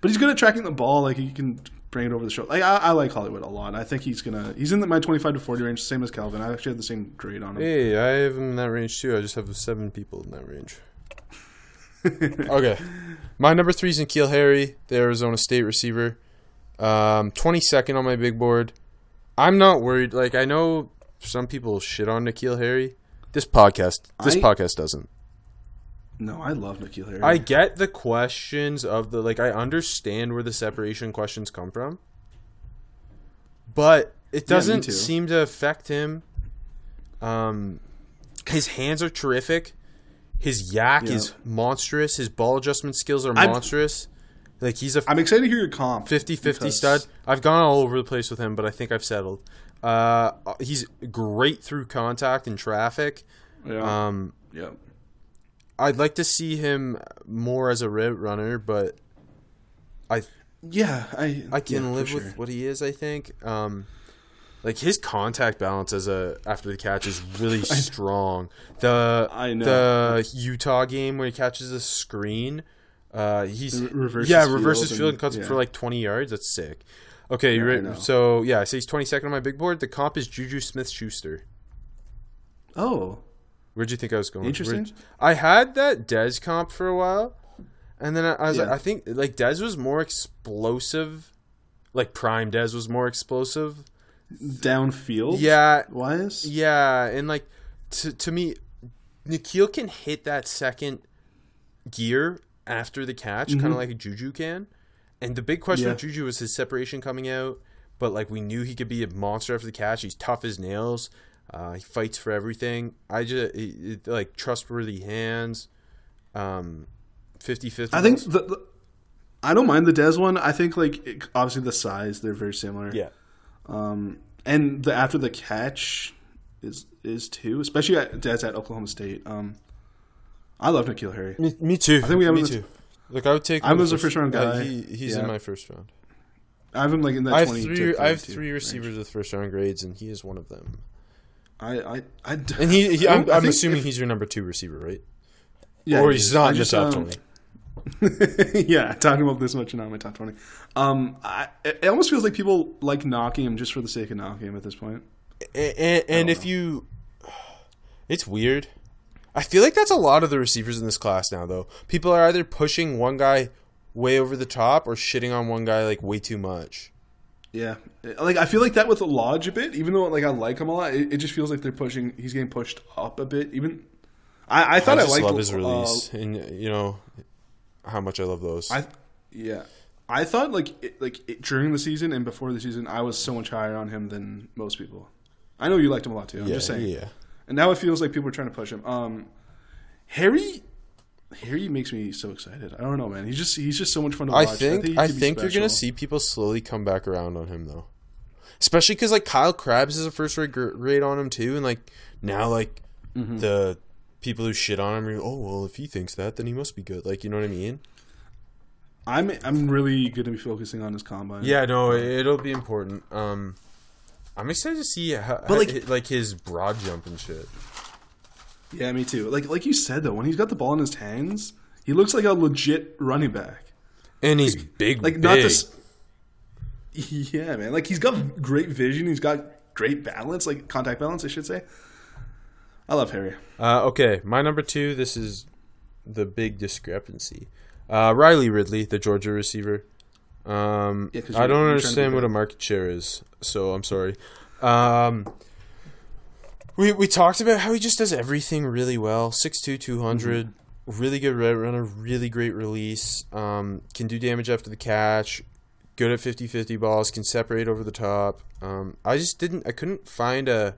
but he's good at tracking the ball. Like he can bring it over the shoulder. Like I, I like Hollywood a lot. I think he's gonna he's in the, my twenty five to forty range, same as Kelvin. I actually have the same grade on him. Hey, I have him in that range too. I just have seven people in that range. okay. My number three is N'Keal Harry, the Arizona State receiver. Um, 22nd on my big board. I'm not worried. Like, I know some people shit on N'Keal Harry. This podcast, this I- podcast doesn't. No, I love N'Keal Harry. I get the questions of the like I understand where the separation questions come from. But it doesn't too. seem to affect him. Um his hands are terrific. His YAC Yeah. is monstrous. His ball adjustment skills are I'm- monstrous. Like he's a I'm excited to hear your comp. 50-50 because- stud. I've gone all over the place with him, but I think I've settled. Uh he's great through contact and traffic. Yeah. Um yeah. I'd like to see him more as a route runner, but I Yeah, I I can yeah, for live sure. with what he is. I think, um, like his contact balance as a after the catch is really strong. The I know. the Utah game where he catches a screen, uh, he's Re- reverses yeah field reverses and- field and cuts yeah. for like twenty yards. That's sick. Okay, Yeah, I right? So yeah, so he's twenty second on my big board. The comp is Juju Smith Schuster. Oh, Where'd you think I was going? Interesting. Where'd- I had that Dez comp for a while, and then I, I was like, I think like Dez was more explosive, like Prime Dez was more explosive. downfield. Yeah, Wise. yeah, and like to to me, N'Keal can hit that second gear after the catch, kind of like a Juju can. And the big question with Mm-hmm. Juju was his separation coming out, but like we knew he could be a monster after the catch. He's tough as nails. Uh, he fights for everything. I just he- he- like trustworthy hands. Um, 50-50. I think the, the I don't mind the Dez one. I think like it, obviously the size they're very similar. yeah. Um, and the after the catch is is too, especially at Dez at Oklahoma State. Um, I love N'Keal Harry. Me, me too. I think we have me him too. Look, I would take. I was a first- uh, guy. he, he's Yeah. in my first round. I have him like in that I have 20 to three. I have 32 three range. receivers with first round grades, and he is one of them. I I, I And he, he I'm, I'm assuming if- he's your number two receiver, right? yeah, or he's not in the top um, twenty. yeah, talking about this much and not in my top twenty. Um, I, it almost feels like people like knocking him just for the sake of knocking him at this point. And, and, and if you, it's weird. I feel like that's a lot of the receivers in this class now, though. People are either pushing one guy way over the top or shitting on one guy like way too much. Yeah, like I feel like that with Lodge a bit. Even though like I like him a lot, it, it just feels like they're pushing. He's getting pushed up a bit. Even I, I thought I, I liked love his uh, release, and you know how much I love those. I yeah, I thought like it, like it, during the season and before the season, I was so much higher on him than most people. I know you liked him a lot too. I'm yeah, just saying. yeah. And now it feels like people are trying to push him. Um, Harry, Harry makes me so excited. I don't know, man. He's just he's just so much fun to watch. I watch. think I could be think you're gonna see people slowly come back around on him though, especially because like Kyle Crabbs is a first rate grade on him too, and like now like Mm-hmm. the people who shit on him are oh well if he thinks that then he must be good like you know what I mean? I'm I'm really going to be focusing on his combine. Yeah, no, it'll be important. Um, I'm excited to see how, But, like- like like his broad jump and shit. yeah, me too. Like like you said though, when he's got the ball in his hands, he looks like a legit running back. And he's big, Like big. not this. Yeah, man. Like he's got great vision. He's got great balance, like contact balance, I should say. I love Harry. Uh, okay, my number two. This is the big discrepancy. Uh, Riley Ridley, the Georgia receiver. Um, Yeah, I don't you're trying to understand what a market share is, so I'm sorry. Um, we we talked about how he just does everything really well. 6'2", 200, Mm-hmm. really good red runner, really great release. Um, can do damage after the catch. Good at 50-50 balls. Can separate over the top. Um, I just didn't. I couldn't find a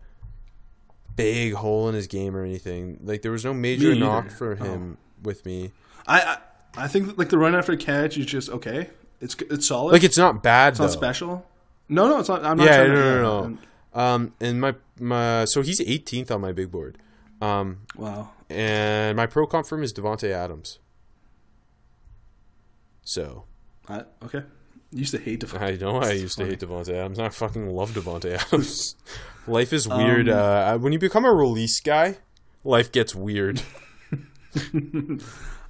big hole in his game or anything. Like there was no major knock. Oh. for him with me. I, I I think like the run after catch is just okay. It's it's solid. Like it's not bad it's though. not special. No, no, it's not. I'm not. Yeah, trying no, no, no, no. Um, and my my so he's 18th on my big board. Um, Wow. and my pro comp is Davante Adams. So I, okay. used to hate to. I know I used to hate Davante Adams. I fucking love Davante Adams. life is weird. Um, uh, when you become a release guy, life gets weird.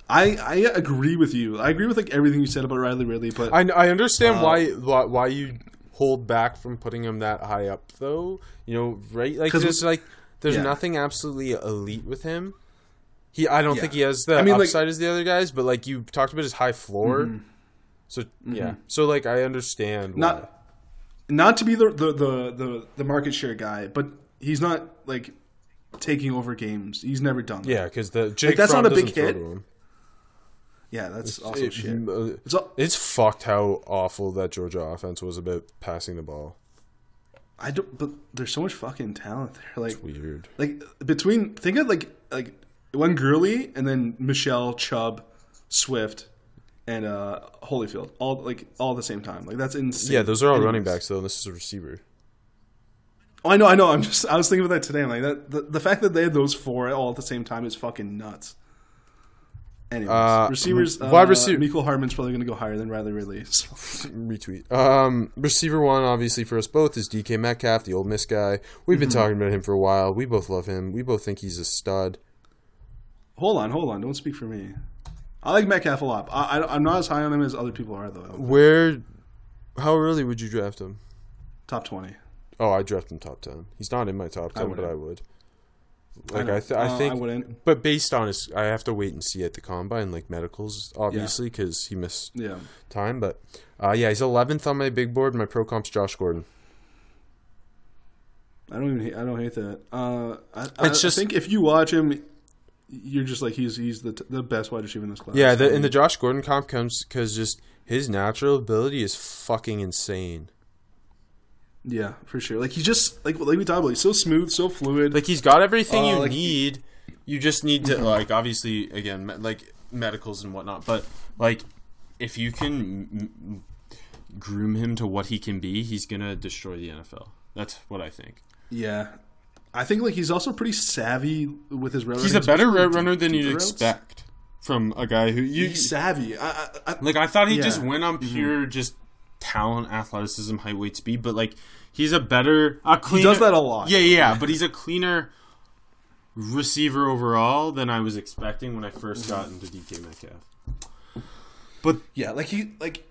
I I agree with you. I agree with like everything you said about Riley Ridley, but I, I understand Uh, why, why why you hold back from putting him that high up, though. You know, right? Like there's like there's yeah. nothing absolutely elite with him. He I don't Yeah. think he has the I mean, like- upside as the other guys, but like you talked about his high floor. So yeah, so like I understand. why. not not to be the the, the the the market share guy, but he's not like taking over games. He's never done that. yeah, because the Jake that's Fromm not a big hit. To him. yeah, that's also It- shit. uh, It's all, It's fucked how awful that Georgia offense was about passing the ball. I don't, but there's so much fucking talent there. Like Weird. like between think of like like one Gurley and then Michel Chubb, Swift, and uh Holyfield all like all at the same time. Like that's insane. Yeah, those are all Anyways. running backs though. And this is a receiver. Oh, I know, I know. I'm just I was thinking about that today. I'm like that the, the fact that they had those four all at the same time is fucking nuts. Anyways, Uh, receivers. Uh, wide receiver- Mecole Hardman's probably going to go higher than Riley Ridley. So. retweet. Um, receiver one, obviously for us both, is DK Metcalf, the Ole Miss guy. We've been talking about him for a while. We both love him. We both think he's a stud. Hold on, hold on. Don't speak for me. I like Metcalf a lot. I, I, I'm not as high on him as other people are, though. Where, how early would you draft him? Top twenty. Oh, I draft him top ten. He's not in my top ten, but. I would. Like know. I, th- I Uh, think, I wouldn't. but based on his, I have to wait and see at the combine, like medicals, obviously, because he missed Yeah. time. But uh, yeah, he's eleventh on my big board. My pro comp's Josh Gordon. I don't even. Hate, I don't hate that. Uh, I, I, It's just- I think if you watch him, you're just like he's he's the the best wide receiver in this class. Yeah, the, and the Josh Gordon comp comes because just his natural ability is fucking insane. Yeah, for sure. Like he's just like like we talked about. He's so smooth, so fluid. Like he's got everything Uh, you like- need. You just need to like obviously again like medicals and whatnot, but like if you can m- m- groom him to what he can be, he's gonna destroy the NFL. That's what I think. yeah, I think like he's also pretty savvy with his route. He's a better route runner than you'd routes. expect from a guy who you He's savvy. I, I, I, Like I thought he Yeah. just went on pure just talent, athleticism, height, weight, speed, but like he's a better a cleaner, does that a lot. Yeah, yeah, but he's a cleaner receiver overall than I was expecting when I 1st got into DK Metcalf. But Yeah, like he like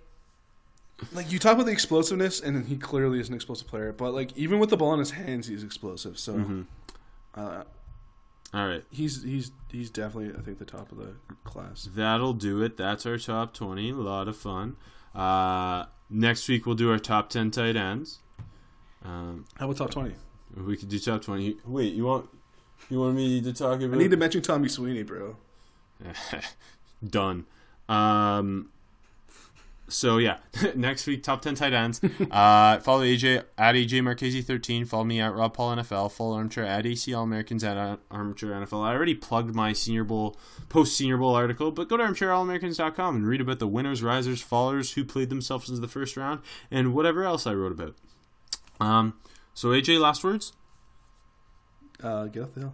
like you talk about the explosiveness, and he clearly is an explosive player. But like even with the ball in his hands, he's explosive. So Mm-hmm. uh, All right. he's he's he's definitely I think the top of the class. That'll do it. That's our top 20. A lot of fun. Uh, next week we'll do our top ten tight ends. Um, How about top twenty? we could do top twenty. Wait, you want you want me to talk about? I need to mention Tommy Sweeney, bro. Done. Um, so yeah, next week top ten tight ends. Uh, follow AJ at AJ Marchese thirteen. Follow me at Rob Paul NFL. Follow Armchair at ACL Americans at Armchair NFL. I already plugged my Senior Bowl post Senior Bowl article, but go to ArmchairAllAmericans.com and read about the winners, risers, fallers who played themselves into the first round and whatever else I wrote about. Um, so AJ, last words. Uh, get off the hill.